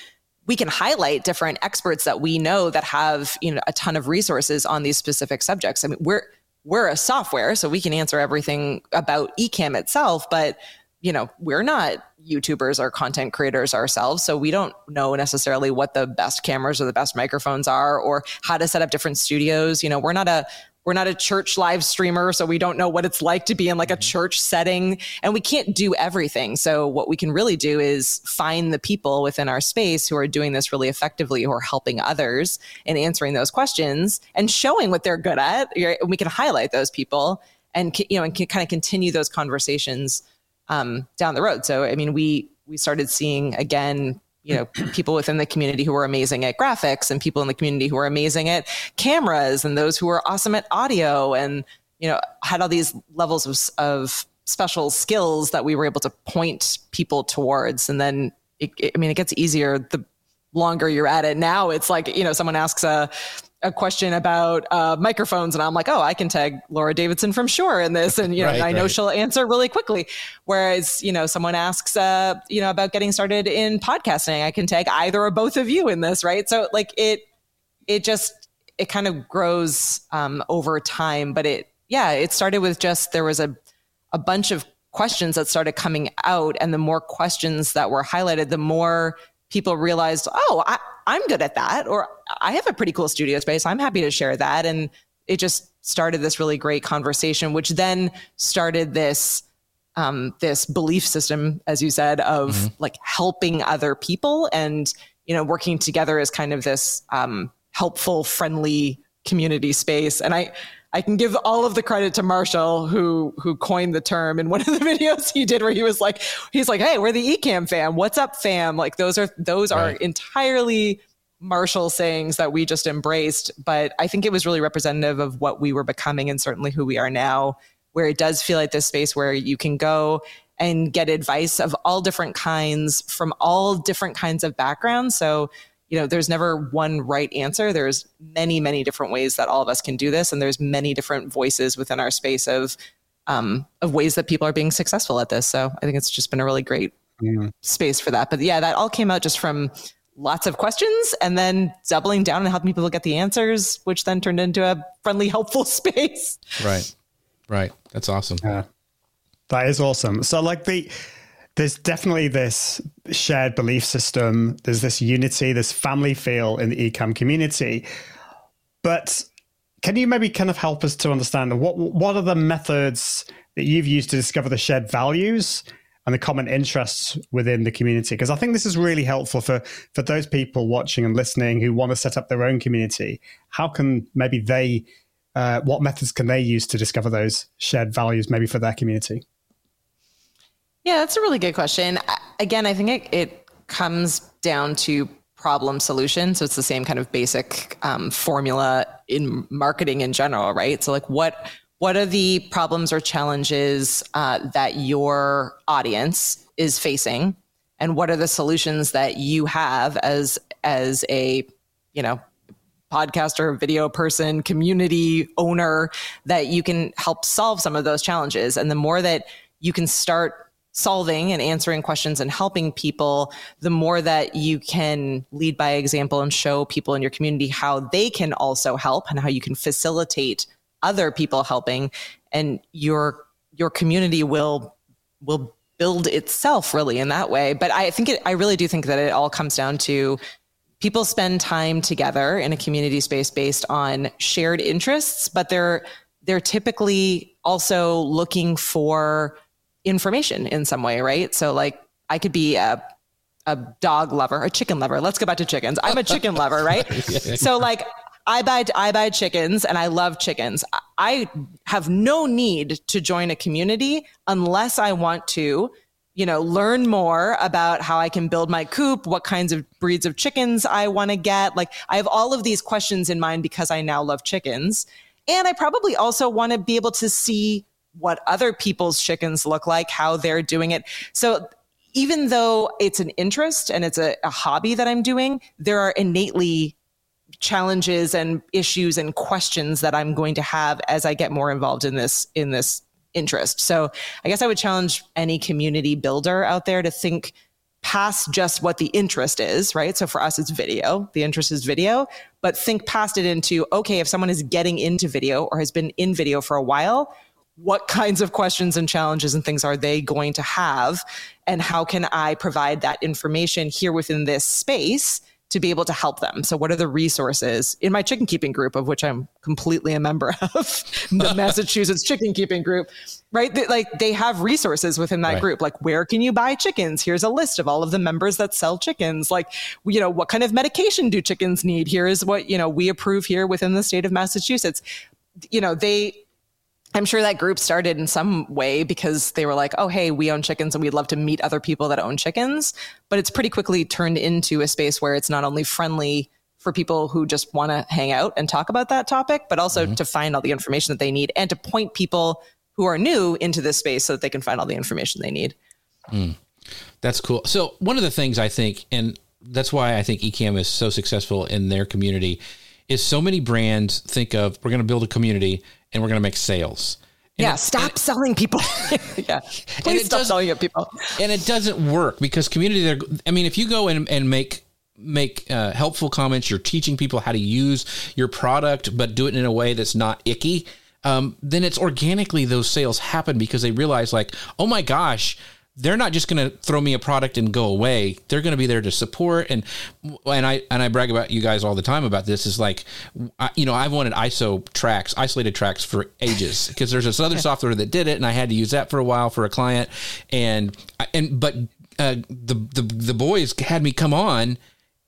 we can highlight different experts that we know that have you know a ton of resources on these specific subjects. I mean, we're we're a software, so we can answer everything about Ecamm itself, but you know, we're not YouTubers or content creators ourselves, so we don't know necessarily what the best cameras or the best microphones are or how to set up different studios. You know, we're not a we're not a church live streamer, so we don't know what it's like to be in like a church setting and we can't do everything. So what we can really do is find the people within our space who are doing this really effectively, who are helping others and answering those questions and showing what they're good at. And we can highlight those people and you know and can kind of continue those conversations um, down the road. So I mean, we we started seeing again, you know, people within the community who were amazing at graphics, and people in the community who were amazing at cameras, and those who were awesome at audio, and you know, had all these levels of of special skills that we were able to point people towards, and then it, it- I mean, it gets easier the longer you're at it. Now it's like you know, someone asks a a question about uh, microphones, and I'm like, oh, I can tag Laura Davidson from Shure in this, and you know, Right, I know right. she'll answer really quickly. Whereas, you know, someone asks, uh, you know, about getting started in podcasting, I can tag either or both of you in this, right? So, like, it, it just, it kind of grows um, over time. But it, yeah, it started with just there was a, a bunch of questions that started coming out, and the more questions that were highlighted, the more people realized, oh, I, I'm good at that, or I have a pretty cool studio space. I'm happy to share that, and it just started this really great conversation, which then started this um, this belief system, as you said, of like helping other people and you know working together as kind of this um, helpful, friendly community space. And I I can give all of the credit to Marshall who who coined the term in one of the videos he did where he was like he's like hey we're the Ecamm fam. What's up fam? Like those are those are entirely Marshall sayings that we just embraced but I think it was really representative of what we were becoming and certainly who we are now where it does feel like this space where you can go and get advice of all different kinds from all different kinds of backgrounds. So you know there's never one right answer there's many many different ways that all of us can do this and there's many different voices within our space of um, of ways that people are being successful at this so i think it's just been a really great space for that but yeah that all came out just from lots of questions and then doubling down and helping people get the answers which then turned into a friendly helpful space Right. Right. That's awesome. Yeah. That is awesome. So like the there's definitely this shared belief system. There's this unity, this family feel in the Ecamm community. But can you maybe kind of help us to understand what what are the methods that you've used to discover the shared values and the common interests within the community. Because I think this is really helpful for for those people watching and listening who want to set up their own community. How can maybe they uh, what methods can they use to discover those shared values maybe for their community? Yeah, that's a really good question. Again, I think it, it comes down to problem solution. So it's the same kind of basic um, formula in marketing in general, right? So like what what are the problems or challenges uh, that your audience is facing, and what are the solutions that you have as as a you know podcaster, video person, community owner that you can help solve some of those challenges. And the more that you can start solving and answering questions and helping people, the more that you can lead by example and show people in your community how they can also help and how you can facilitate other people helping. And your your community will will build itself really in that way. But i think it, i really do think that it all comes down to people spend time together in a community space based on shared interests but they're they're typically also looking for information in some way, right? So like I could be a a dog lover, a chicken lover. Let's go back to chickens. I'm a chicken lover, right? So like I buy I buy chickens and I love chickens. I have no need to join a community unless I want to, you know, learn more about how I can build my coop, what kinds of breeds of chickens I want to get. Like I have all of these questions in mind because I now love chickens. And I probably also want to be able to see what other people's chickens look like, how they're doing it. So even though it's an interest and it's a, a hobby that I'm doing, there are innately challenges and issues and questions that I'm going to have as I get more involved in this in this interest. So I guess I would challenge any community builder out there to think past just what the interest is, right? So for us, it's video. The interest is video, but think past it into, okay, if someone is getting into video or has been in video for a while, what kinds of questions and challenges and things are they going to have? And how can I provide that information here within this space to be able to help them? So, what are the resources in my chicken keeping group, of which I'm completely a member of, the Massachusetts chicken keeping group, right? They, like they have resources within that right. group. Like, where can you buy chickens? Here's a list of all of the members that sell chickens. Like, you know, what kind of medication do chickens need? Here is what, you know, we approve here within the state of Massachusetts. You know, they, I'm sure that group started in some way because they were like, oh, hey, we own chickens and we'd love to meet other people that own chickens. But it's pretty quickly turned into a space where it's not only friendly for people who just want to hang out and talk about that topic, but also mm-hmm. to find all the information that they need and to point people who are new into this space so that they can find all the information they need. Mm. That's cool. So, one of the things I think, and that's why I think Ecamm is so successful in their community, is so many brands think of we're going to build a community and we're going to make sales. And yeah, it, stop selling people. yeah, please stop selling it people. And it doesn't work because community. There, I mean, if you go and, and make make uh, helpful comments, you're teaching people how to use your product, but do it in a way that's not icky. Um, then it's organically those sales happen because they realize like, oh my gosh, they're not just going to throw me a product and go away. They're going to be there to support and and I and I brag about you guys all the time about this. Is like, I, you know, I've wanted ISO tracks, isolated tracks for ages because there's this other software that did it, and I had to use that for a while for a client, and and but uh, the the the boys had me come on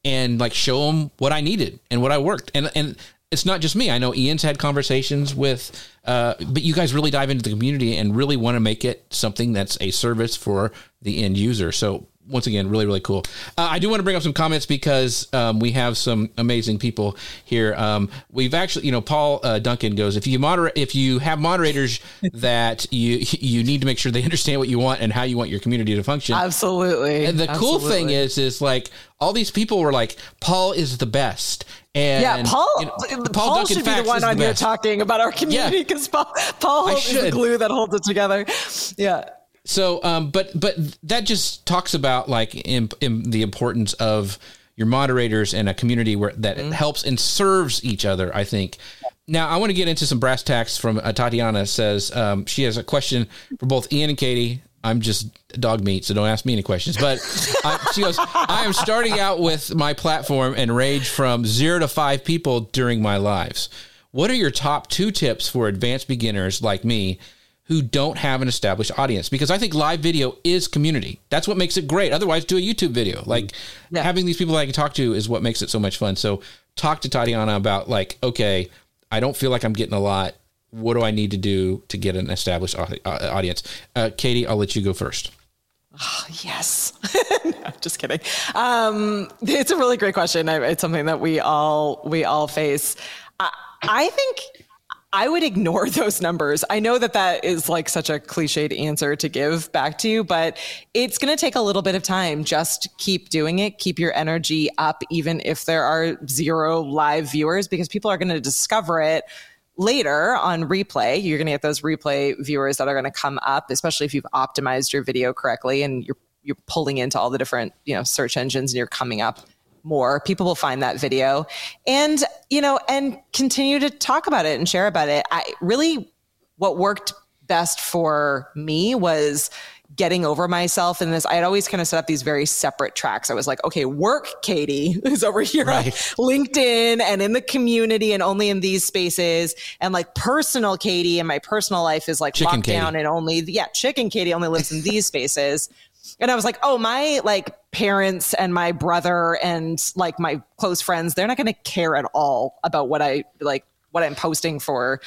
and like show them what I needed and what I worked, and and it's not just me. I know Ian's had conversations with, uh, but you guys really dive into the community and really want to make it something that's a service for the end user. So once again, really, really cool. Uh, I do want to bring up some comments because um, we have some amazing people here. Um, we've actually, you know, Paul uh, Duncan goes, if you moderate, if you have moderators that you you need to make sure they understand what you want and how you want your community to function. Absolutely. And the Absolutely. cool thing is, is like all these people were like, Paul is the best, and yeah, Paul, you know, Paul, Paul should be the one on here talking about our community because yeah. Paul, Paul is the glue that holds it together. Yeah. So, um, but but that just talks about like in, in the importance of your moderators and a community where that mm-hmm. helps and serves each other. I think. Now, I want to get into some brass tacks from uh, Tatiana. Says um, she has a question for both Ian and Katie. I'm just dog meat, so don't ask me any questions. But I, she goes, I am starting out with my platform and rage from zero to five people during my lives. What are your top two tips for advanced beginners like me who don't have an established audience because I think live video is community. That's what makes it great. Otherwise, do a YouTube video. Like yeah. having these people that I can talk to is what makes it so much fun. So talk to Tatiana about like, okay, I don't feel like I'm getting a lot. What do I need to do to get an established audience? Uh, Katie, I'll let you go first. Oh, yes. no, just kidding. Um, it's a really great question. It's something that we all we all face. I, I think I would ignore those numbers. I know that that is like such a cliched answer to give back to you, but it's going to take a little bit of time. Just keep doing it. Keep your energy up, even if there are zero live viewers, because people are going to discover it later on replay. You're going to get those replay viewers that are going to come up, especially if you've optimized your video correctly and you're you're pulling into all the different you know search engines and you're coming up more people will find that video and you know and continue to talk about it and share about it i really what worked best for me was getting over myself in this i had always kind of set up these very separate tracks i was like okay work katie is over here right. on linkedin and in the community and only in these spaces and like personal katie and my personal life is like chicken locked katie. down and only yeah chicken katie only lives in these spaces and I was like, oh, my like parents and my brother and like my close friends, they're not going to care at all about what I like what I'm posting for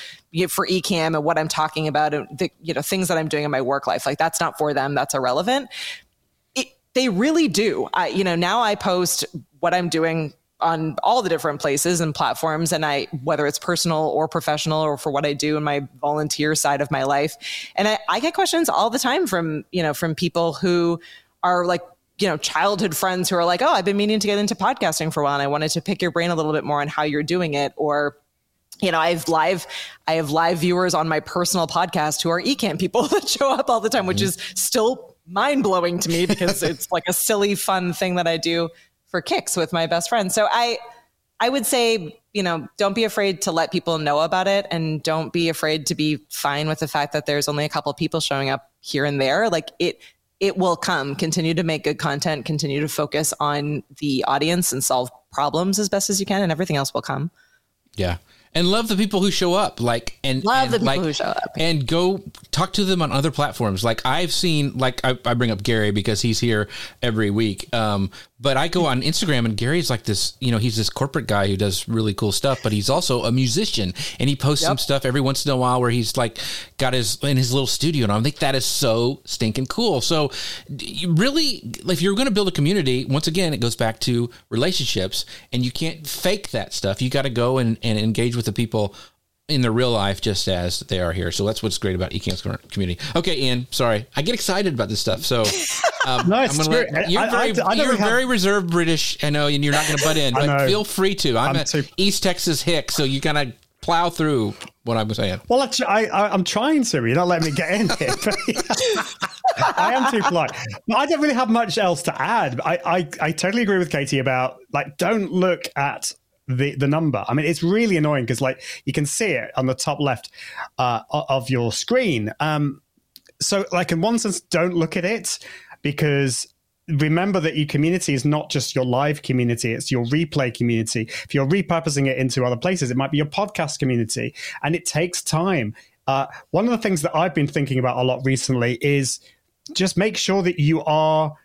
for Ecamm and what I'm talking about and the you know things that I'm doing in my work life. Like that's not for them. That's irrelevant. It, they really do. I you know now I post what I'm doing on all the different places and platforms and i whether it's personal or professional or for what i do in my volunteer side of my life and I, I, get questions all the time from you know from people who are like you know childhood friends who are like oh i've been meaning to get into podcasting for a while and i wanted to pick your brain a little bit more on how you're doing it or you know, I have live, I have live viewers on my personal podcast who are Ecamm people that show up all the time, which mm-hmm. is still mind blowing to me because it's like a silly, fun thing that I do for kicks with my best friend. So I I would say, you know, don't be afraid to let people know about it and don't be afraid to be fine with the fact that there's only a couple people showing up here and there. Like it it will come. Continue to make good content, continue to focus on the audience and solve problems as best as you can and everything else will come. Yeah and love the people who show up like and love and the people like, who show up. and go talk to them on other platforms. Like i've seen like i, I bring up gary because he's here every week. Um, but I go on Instagram and Gary's like this, you know, he's this corporate guy who does really cool stuff, but he's also a musician and he posts yep. some stuff every once in a while where he's like got his in his little studio. And I think that is so stinking cool. So really, if you're going to build a community, once again, it goes back to relationships and you can't fake that stuff. You got to go and, and engage with the people in the real life just as they are here. So that's what's great about Ecamm's community. Okay, Ian, sorry. I get excited about this stuff. So um, no, it's let, you're, very, I, I, I you're very reserved British. I know, and you're not going to butt in, but feel free to. I'm, I'm too- East Texas hick, so you kind of plow through what I'm saying. Well, I, I, am trying to. You're not letting me get in here. I am too polite. I don't really have much else to add. I, I, I totally agree with Katie about like don't look at the the number. I mean, it's really annoying because like you can see it on the top left uh, of your screen. Um, so, like in one sense, don't look at it because remember that your community is not just your live community it's your replay community if you're repurposing it into other places it might be your podcast community and it takes time uh, one of the things that i've been thinking about a lot recently is just make sure that you are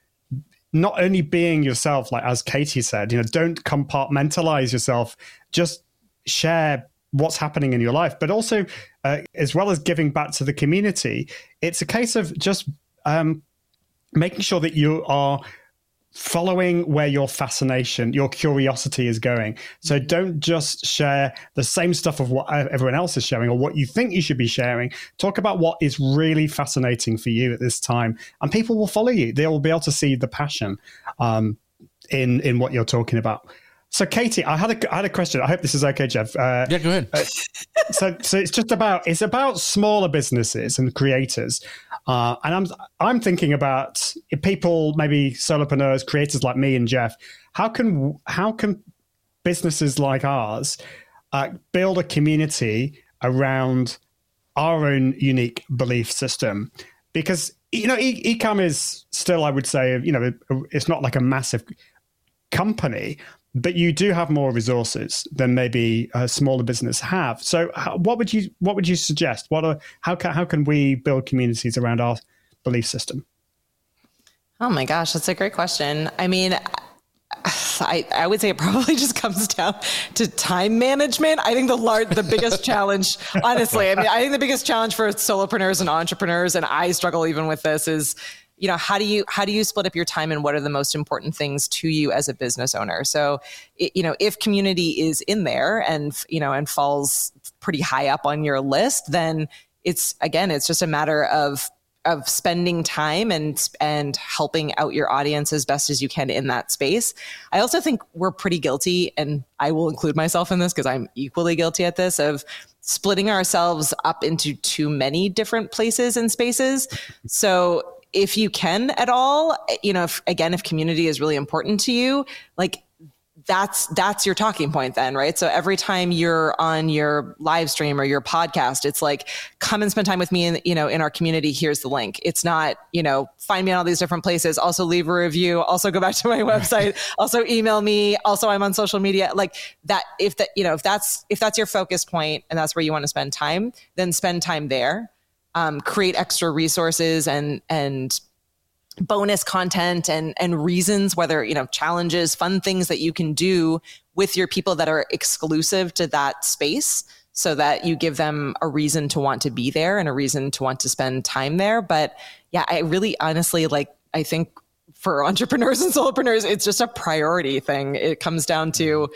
not only being yourself, like as Katie said, you know, don't compartmentalize yourself, just share what's happening in your life, but also uh, as well as giving back to the community, it's a case of just um, making sure that you are following where your fascination, your curiosity is going. So don't just share the same stuff of what everyone else is sharing or what you think you should be sharing. Talk about what is really fascinating for you at this time, and people will follow you. They will be able to see the passion um, in in what you're talking about. So, Katie, I had a I had a question. I hope this is okay, Jeff. Uh, yeah, go ahead. Uh, so, so it's just about it's about smaller businesses and creators. Uh, and I'm I'm thinking about people, maybe solopreneurs, creators like me and Jeff. How can how can businesses like ours uh, build a community around our own unique belief system? Because you know, e- is still, I would say, you know, it's not like a massive company, but you do have more resources than maybe a smaller business have. So, how, what would you what would you suggest? What are how can how can we build communities around our belief system? Oh my gosh, that's a great question. I mean, I, I would say it probably just comes down to time management. I think the large, the biggest challenge, honestly, I mean, I think the biggest challenge for solopreneurs and entrepreneurs, and I struggle even with this, is you know how do you how do you split up your time and what are the most important things to you as a business owner so it, you know if community is in there and you know and falls pretty high up on your list then it's again it's just a matter of of spending time and and helping out your audience as best as you can in that space. I also think we're pretty guilty and I will include myself in this because I'm equally guilty at this of splitting ourselves up into too many different places and spaces. So if you can at all, you know, if, again if community is really important to you, like that's that's your talking point then right? So every time you're on your live stream or your podcast it's like come and spend time with me in you know in our community. Here's the link. It's not you know find me on all these different places. Also leave a review. Also go back to my website. Also email me. Also i'm on social media. Like that if that you know if that's if that's your focus point and that's where you want to spend time then spend time there um, create extra resources and and bonus content and and reasons whether you know challenges fun things that you can do with your people that are exclusive to that space so that you give them a reason to want to be there and a reason to want to spend time there. But yeah i really honestly like i think for entrepreneurs and solopreneurs it's just a priority thing. It comes down to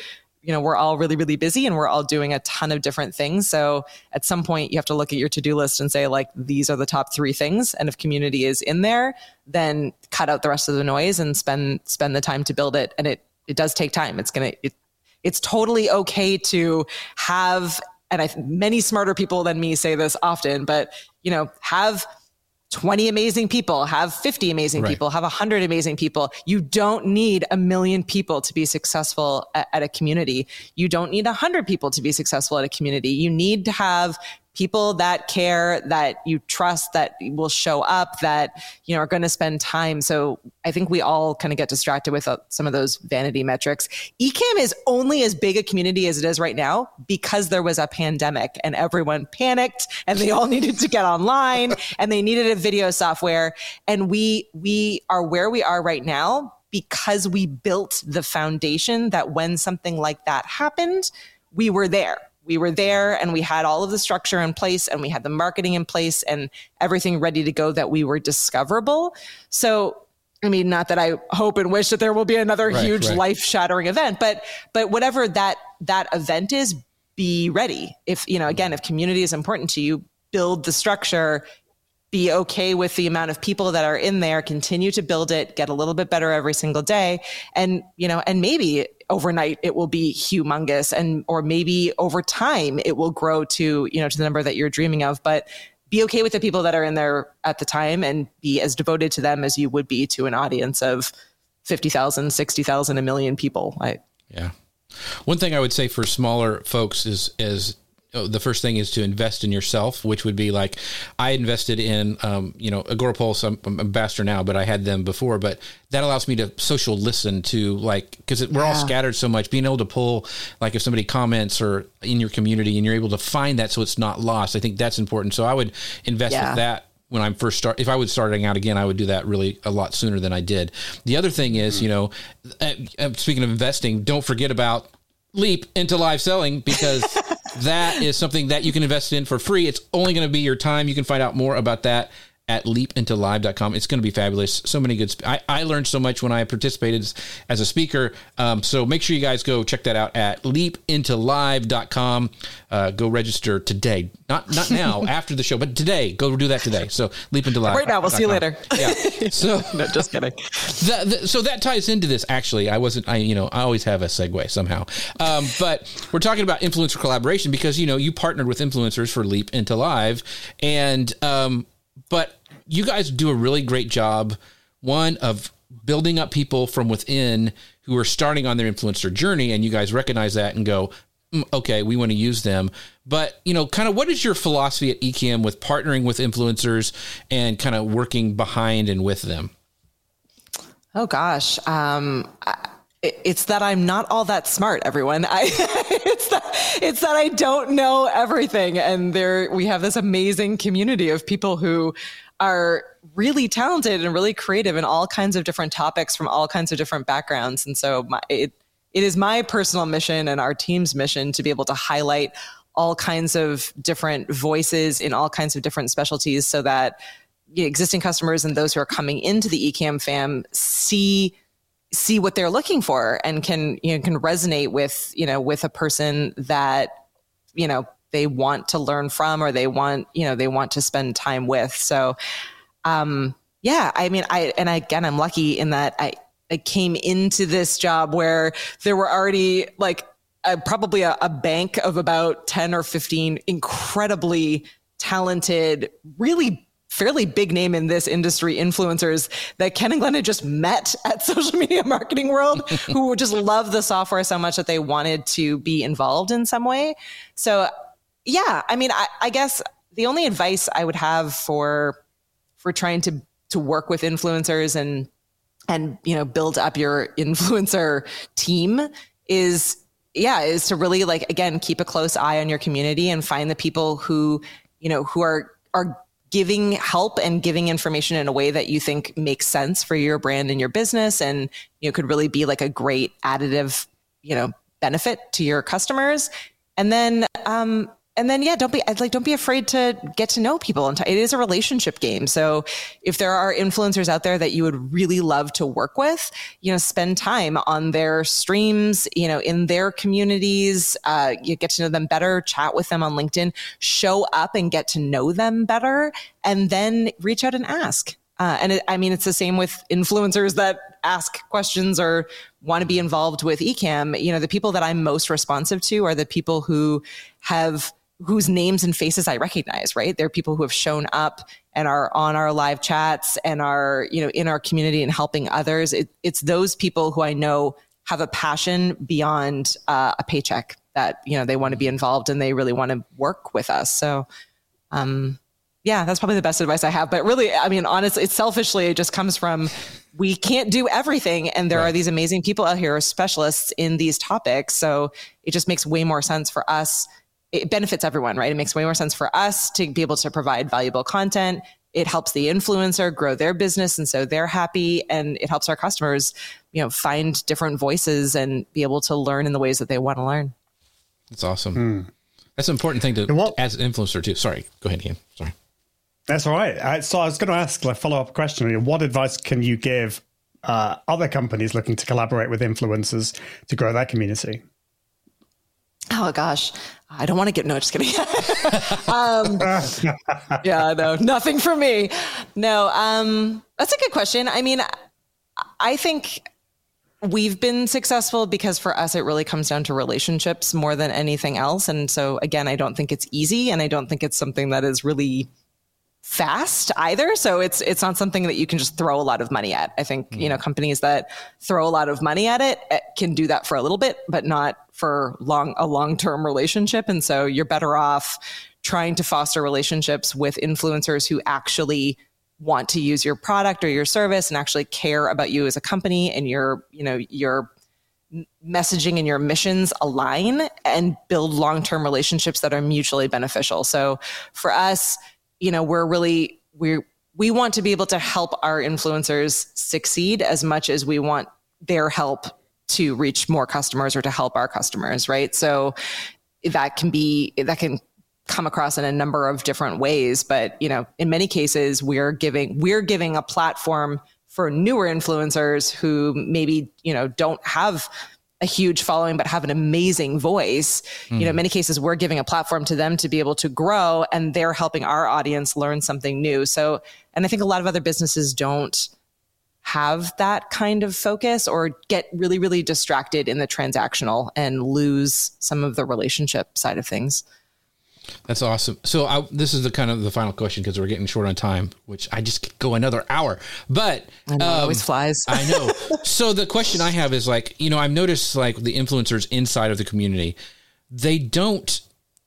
you know, we're all really, really busy and we're all doing a ton of different things. So at some point you have to look at your to-do list and say like, these are the top three things. And if community is in there, then cut out the rest of the noise and spend, spend the time to build it. And it, it does take time. It's to, it, it's totally okay to have, and I, many smarter people than me say this often, but you know, have 20 amazing people, have 50 amazing right. people, have 100 amazing people. You don't need a million people to be successful at, at, a community. You don't need 100 people to be successful at a community. You need to have people that care, that you trust, that will show up, that you know are going to spend time. So I think we all kind of get distracted with uh, some of those vanity metrics. Ecamm is only as big a community as it is right now because there was a pandemic and everyone panicked and they all needed to get online and they needed a video software. And we we are where we are right now because we built the foundation that when something like that happened, we were there we were there and we had all of the structure in place and we had the marketing in place and everything ready to go that we were discoverable. So I mean, not that I hope and wish that there will be another right, huge right. life shattering event, but but whatever that that event is, be ready. If you know, again, if community is important to you, build the structure be okay with the amount of people that are in there continue to build it get a little bit better every single day and you know and maybe overnight it will be humongous and or maybe over time it will grow to you know to the number that you're dreaming of but be okay with the people that are in there at the time and be as devoted to them as you would be to an audience of 50,000 60,000 a million people. I, yeah. One thing I would say for smaller folks is is the first thing is to invest in yourself, which would be like I invested in, um, you know, Agorapulse. I'm, I'm ambassador now, but I had them before. But that allows me to social listen to like because we're yeah. all scattered so much. Being able to pull like if somebody comments or in your community and you're able to find that so it's not lost. I think that's important. So I would invest yeah. with that when I'm first start. If I was starting out again, I would do that really a lot sooner than I did. The other thing is, mm-hmm. you know, uh, uh, speaking of investing, don't forget about leap into live selling because that is something that you can invest in for free. It's only going to be your time. You can find out more about that at leapintolive.com. It's going to be fabulous. So many good. Sp- I, I learned so much when I participated as a speaker. Um, so make sure you guys go check that out at leapintolive.com. Uh, go register today. Not not now after the show, but today. Go do that today. So leap into live. Right now. We'll see you later. Yeah. So no, just kidding. The, the, so that ties into this. Actually, I wasn't. I you know I always have a segue somehow. Um, but we're talking about influencer collaboration because you know you partnered with influencers for Leap into Live, and um, but you guys do a really great job, one of building up people from within who are starting on their influencer journey, and you guys recognize that and go, mm, okay, we want to use them. But you know, kind of, what is your philosophy at Ecamm with partnering with influencers and kind of working behind and with them? Oh gosh, um, it's that I'm not all that smart, everyone. I, it's that it's that I don't know everything, and there we have this amazing community of people who are really talented and really creative in all kinds of different topics from all kinds of different backgrounds. And so my, it it is my personal mission and our team's mission to be able to highlight all kinds of different voices in all kinds of different specialties, so that existing customers and those who are coming into the Ecamm fam see see what they're looking for and can you know can resonate with you know with a person that you know they want to learn from or they want you know they want to spend time with. So um yeah i mean i and I, again i'm lucky in that i i came into this job where there were already like a, probably a, a bank of about 10 or 15 incredibly talented really fairly big name in this industry influencers that Ken and Glenn had just met at Social Media Marketing World who just love the software so much that they wanted to be involved in some way. So, yeah, I mean, I, I guess the only advice I would have for for trying to to work with influencers and and you know build up your influencer team is yeah is to really like again keep a close eye on your community and find the people who you know who are are giving help and giving information in a way that you think makes sense for your brand and your business and you know could really be like a great additive you know benefit to your customers. And then um and then yeah don't be like don't be afraid to get to know people. And it is a relationship game. So if there are influencers out there that you would really love to work with you know spend time on their streams you know in their communities uh, you get to know them better chat with them on linkedin show up and get to know them better and then reach out and ask. Uh, and it, I mean, it's the same with influencers that ask questions or want to be involved with Ecamm. You know, the people that I'm most responsive to are the people who have whose names and faces I recognize, right? They're people who have shown up and are on our live chats and are, you know, in our community and helping others. It, it's those people who I know have a passion beyond uh, a paycheck that, you know, they want to be involved and they really want to work with us. So, um, yeah, that's probably the best advice I have. But really, I mean, honestly, it's selfishly, it just comes from we can't do everything. And there right. are these amazing people out here, specialists in these topics. So it just makes way more sense for us it benefits everyone, right? It makes way more sense for us to be able to provide valuable content. It helps the influencer grow their business and so they're happy and it helps our customers, you know, find different voices and be able to learn in the ways that they want to learn. That's awesome. Hmm. That's an important thing to what, as an influencer too. Sorry, go ahead, Ian. Sorry. That's all right. I, so I was going to ask a follow up question. What advice can you give uh, other companies looking to collaborate with influencers to grow their community? Oh gosh, I don't want to get no, just kidding. um, yeah, no, nothing for me. No, um, that's a good question. I mean, I think we've been successful because for us it really comes down to relationships more than anything else. And so again, I don't think it's easy, and I don't think it's something that is really fast either. So it's it's not something that you can just throw a lot of money at. I think mm. you know companies that throw a lot of money at it eh, can do that for a little bit, but not for long a long term relationship. And so you're better off trying to foster relationships with influencers who actually want to use your product or your service and actually care about you as a company and your you know your messaging and your missions align and build long-term relationships that are mutually beneficial. So for us, you know, we're really we we want to be able to help our influencers succeed as much as we want their help to reach more customers or to help our customers, right? So that can be that can come across in a number of different ways, but you know, in many cases we're giving we're giving a platform for newer influencers who maybe, you know, don't have a huge following but have an amazing voice mm. you know in hmm. many cases we're giving a platform to them to be able to grow and they're helping our audience learn something new so and i think a lot of other businesses don't have that kind of focus or get really really distracted in the transactional and lose some of the relationship side of things that's awesome. So I, this is the kind of the final question because we're getting short on time, which I just go another hour. But I know, um, always flies. I know. So the question I have is like, you know, I've noticed like the influencers inside of the community, they don't,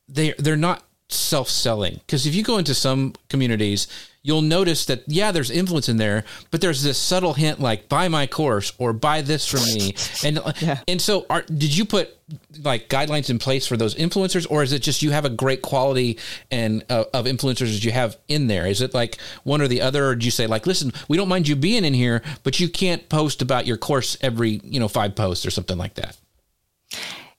they they're not self selling? Because if you go into some communities, you'll notice that yeah, there's influence in there, but there's this subtle hint like buy my course or buy this from me, and yeah. and so are, did you put like guidelines in place for those influencers, or is it just you have a great quality and uh, of influencers that you have in there? Is it like one or the other, or do you say like, listen, we don't mind you being in here, but you can't post about your course every you know five posts or something like that?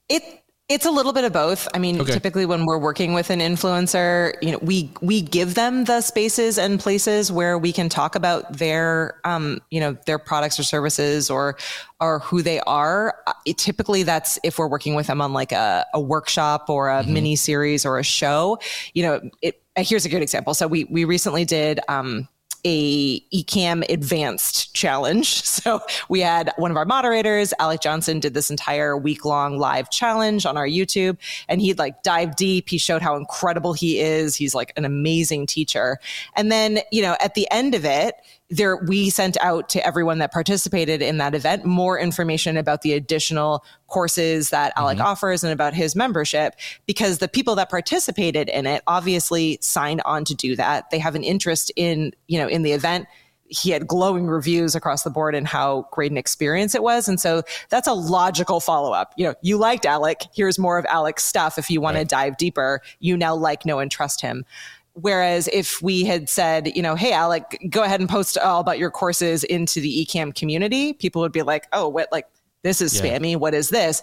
It it's a little bit of both. I mean, okay. typically when we're working with an influencer, you know, we we give them the spaces and places where we can talk about their, um, you know, their products or services or or who they are. It, typically, that's if we're working with them on like a, a workshop or a mm-hmm. mini series or a show. You know, it. Here's a good example. So we we recently did. Um, a Ecamm advanced challenge. So we had one of our moderators, Alec Johnson, did this entire week long live challenge on our YouTube and he'd like dive deep. He showed how incredible he is. He's like an amazing teacher. And then, you know, at the end of it, there we sent out to everyone that participated in that event more information about the additional courses that Alec mm-hmm. offers and about his membership because the people that participated in it obviously signed on to do that. They have an interest in, you know, in the event he had glowing reviews across the board and how great an experience it was. And so that's a logical follow up. You know, you liked Alec. Here's more of Alec's stuff. If you want right. to dive deeper, you now like, know, and trust him. Whereas if we had said, you know, hey, Alec, go ahead and post all about your courses into the Ecamm community, people would be like, oh, what, like, this is yeah. spammy. What is this?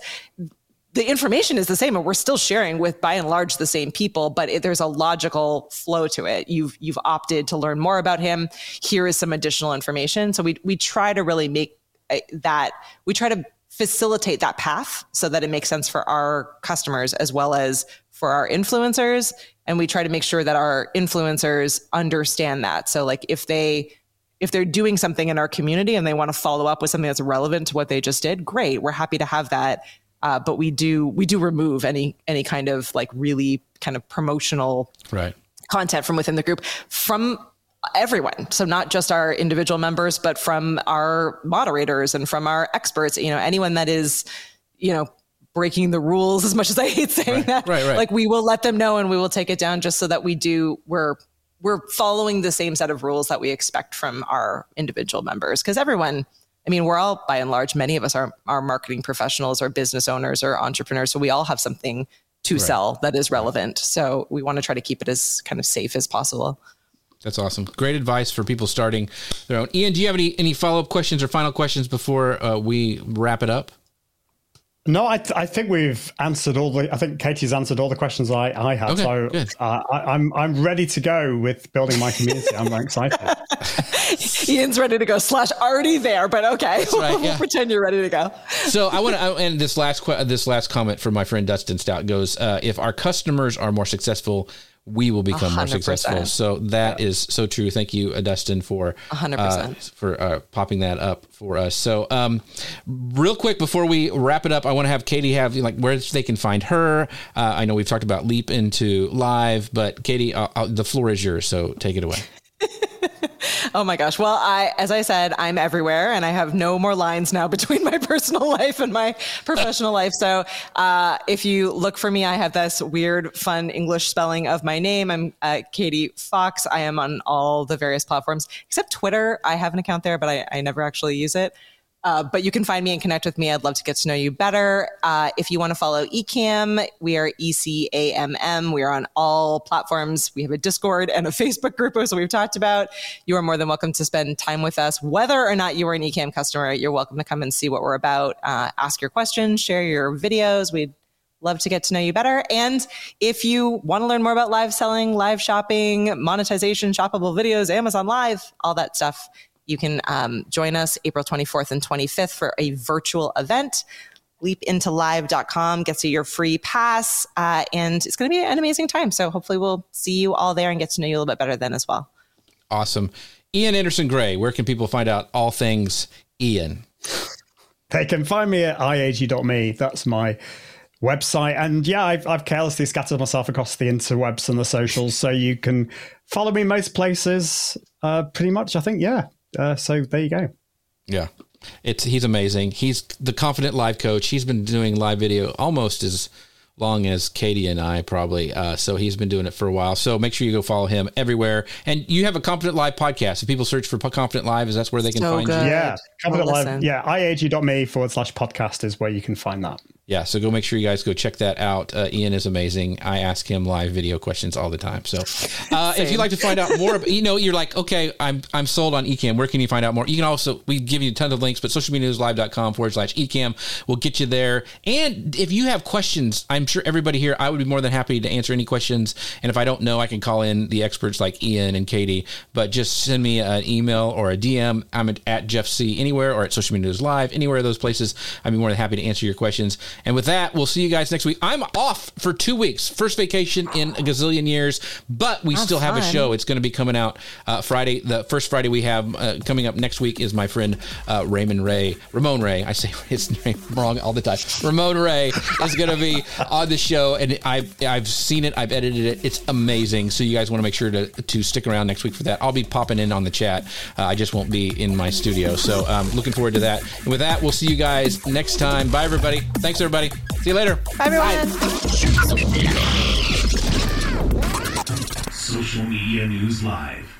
The information is the same, and we're still sharing with, by and large, the same people. But it, there's a logical flow to it. You've you've opted to learn more about him. Here is some additional information. So we we try to really make uh, that. We try to facilitate that path so that it makes sense for our customers as well as for our influencers and we try to make sure that our influencers understand that. So like if they if they're doing something in our community and they want to follow up with something that's relevant to what they just did great we're happy to have that. Uh, but we do we do remove any any kind of like really kind of promotional right. content from within the group from everyone. So not just our individual members but from our moderators and from our experts you know anyone that is you know breaking the rules as much as I hate saying right, that. Right, right. Like we will let them know and we will take it down just so that we do we're we're following the same set of rules that we expect from our individual members because everyone I mean, we're all by and large, many of us are, are marketing professionals or business owners or entrepreneurs. So we all have something to right. sell that is relevant. So we want to try to keep it as kind of safe as possible. That's awesome. Great advice for people starting their own. Ian, do you have any, any follow up questions or final questions before uh, we wrap it up? No, I, th- I think we've answered all the. I think Katie's answered all the questions I, I had. Okay, so uh, I, am I'm, I'm ready to go with building my community. I'm excited. Ian's ready to go. Slash already there, but okay, right, we'll pretend you're ready to go. so I want to end this last this last comment from my friend Dustin Stout goes: uh, If our customers are more successful, we will become 100%. more successful. So that is so true. Thank you, Dustin, for 100% uh, for uh, popping that up for us. So, um, real quick before we wrap it up, I want to have Katie have like where they can find her. Uh, I know we've talked about Leap into Live, but Katie, uh, uh, the floor is yours. So take it away. oh my gosh. Well, I, as I said, I'm everywhere and I have no more lines now between my personal life and my professional life. So, uh, if you look for me, I have this weird, fun English spelling of my name. I'm uh, Katie Fawkes. I am on all the various platforms except Twitter. I have an account there, but I, I never actually use it. Uh, but you can find me and connect with me. I'd love to get to know you better. Uh, if you want to follow Ecamm, we are E C A M M. We are on all platforms. We have a Discord and a Facebook group, as we've talked about. You are more than welcome to spend time with us. Whether or not you are an Ecamm customer, you're welcome to come and see what we're about, uh, ask your questions, share your videos. We'd love to get to know you better. And if you want to learn more about live selling, live shopping, monetization, shoppable videos, Amazon Live, all that stuff, you can um, join us April 24th and 25th for a virtual event. Leapintolive.com gets you your free pass, uh, and it's going to be an amazing time. So hopefully, we'll see you all there and get to know you a little bit better then as well. Awesome. Ian Anderson Gray, where can people find out all things Ian? They can find me at iag.me. That's my website. And yeah, I've, I've carelessly scattered myself across the interwebs and the socials. So you can follow me most places, uh, pretty much. I think, yeah. Uh, so there you go. Yeah. It's he's amazing. He's the confident live coach. He's been doing live video almost as long as Katie and I probably. Uh, so he's been doing it for a while. So make sure you go follow him everywhere. And you have a Confident Live podcast. If people search for Confident Live, is that's where they can So find good. you? Yeah, Confident Well, Live. listen. Yeah, iag.me forward slash podcast is where you can find that. Yeah, so go make sure you guys go check that out. Uh, Ian is amazing. I ask him live video questions all the time. So, uh, if you'd like to find out more, about, you know, you're like, okay, I'm I'm sold on Ecamm. Where can you find out more? You can also we give you tons of links, but socialmedianewslive.com forward slash Ecamm will get you there. And if you have questions, I'm sure everybody here, I would be more than happy to answer any questions. And if I don't know, I can call in the experts like Ian and Katie. But just send me an email or a DM. I'm at, at Jeff Sieh anywhere or at Social Media News Live, anywhere of those places. I'd be more than happy to answer your questions. And with that, we'll see you guys next week. I'm off for two weeks, first vacation in a gazillion years, but we still have a show. It's going to be coming out uh, Friday. The first Friday we have uh, coming up next week is my friend uh, Raymond Ray, Ramon Ray. I say his name wrong all the time. Ramon Ray is going to be on the show, and I've I've seen it. I've edited it. It's amazing. So you guys want to make sure to to stick around next week for that. I'll be popping in on the chat. Uh, I just won't be in my studio. So um, looking forward to that. And with that, we'll see you guys next time. Bye everybody. Thanks everybody. See you later. Bye, everyone. Social Media News Live.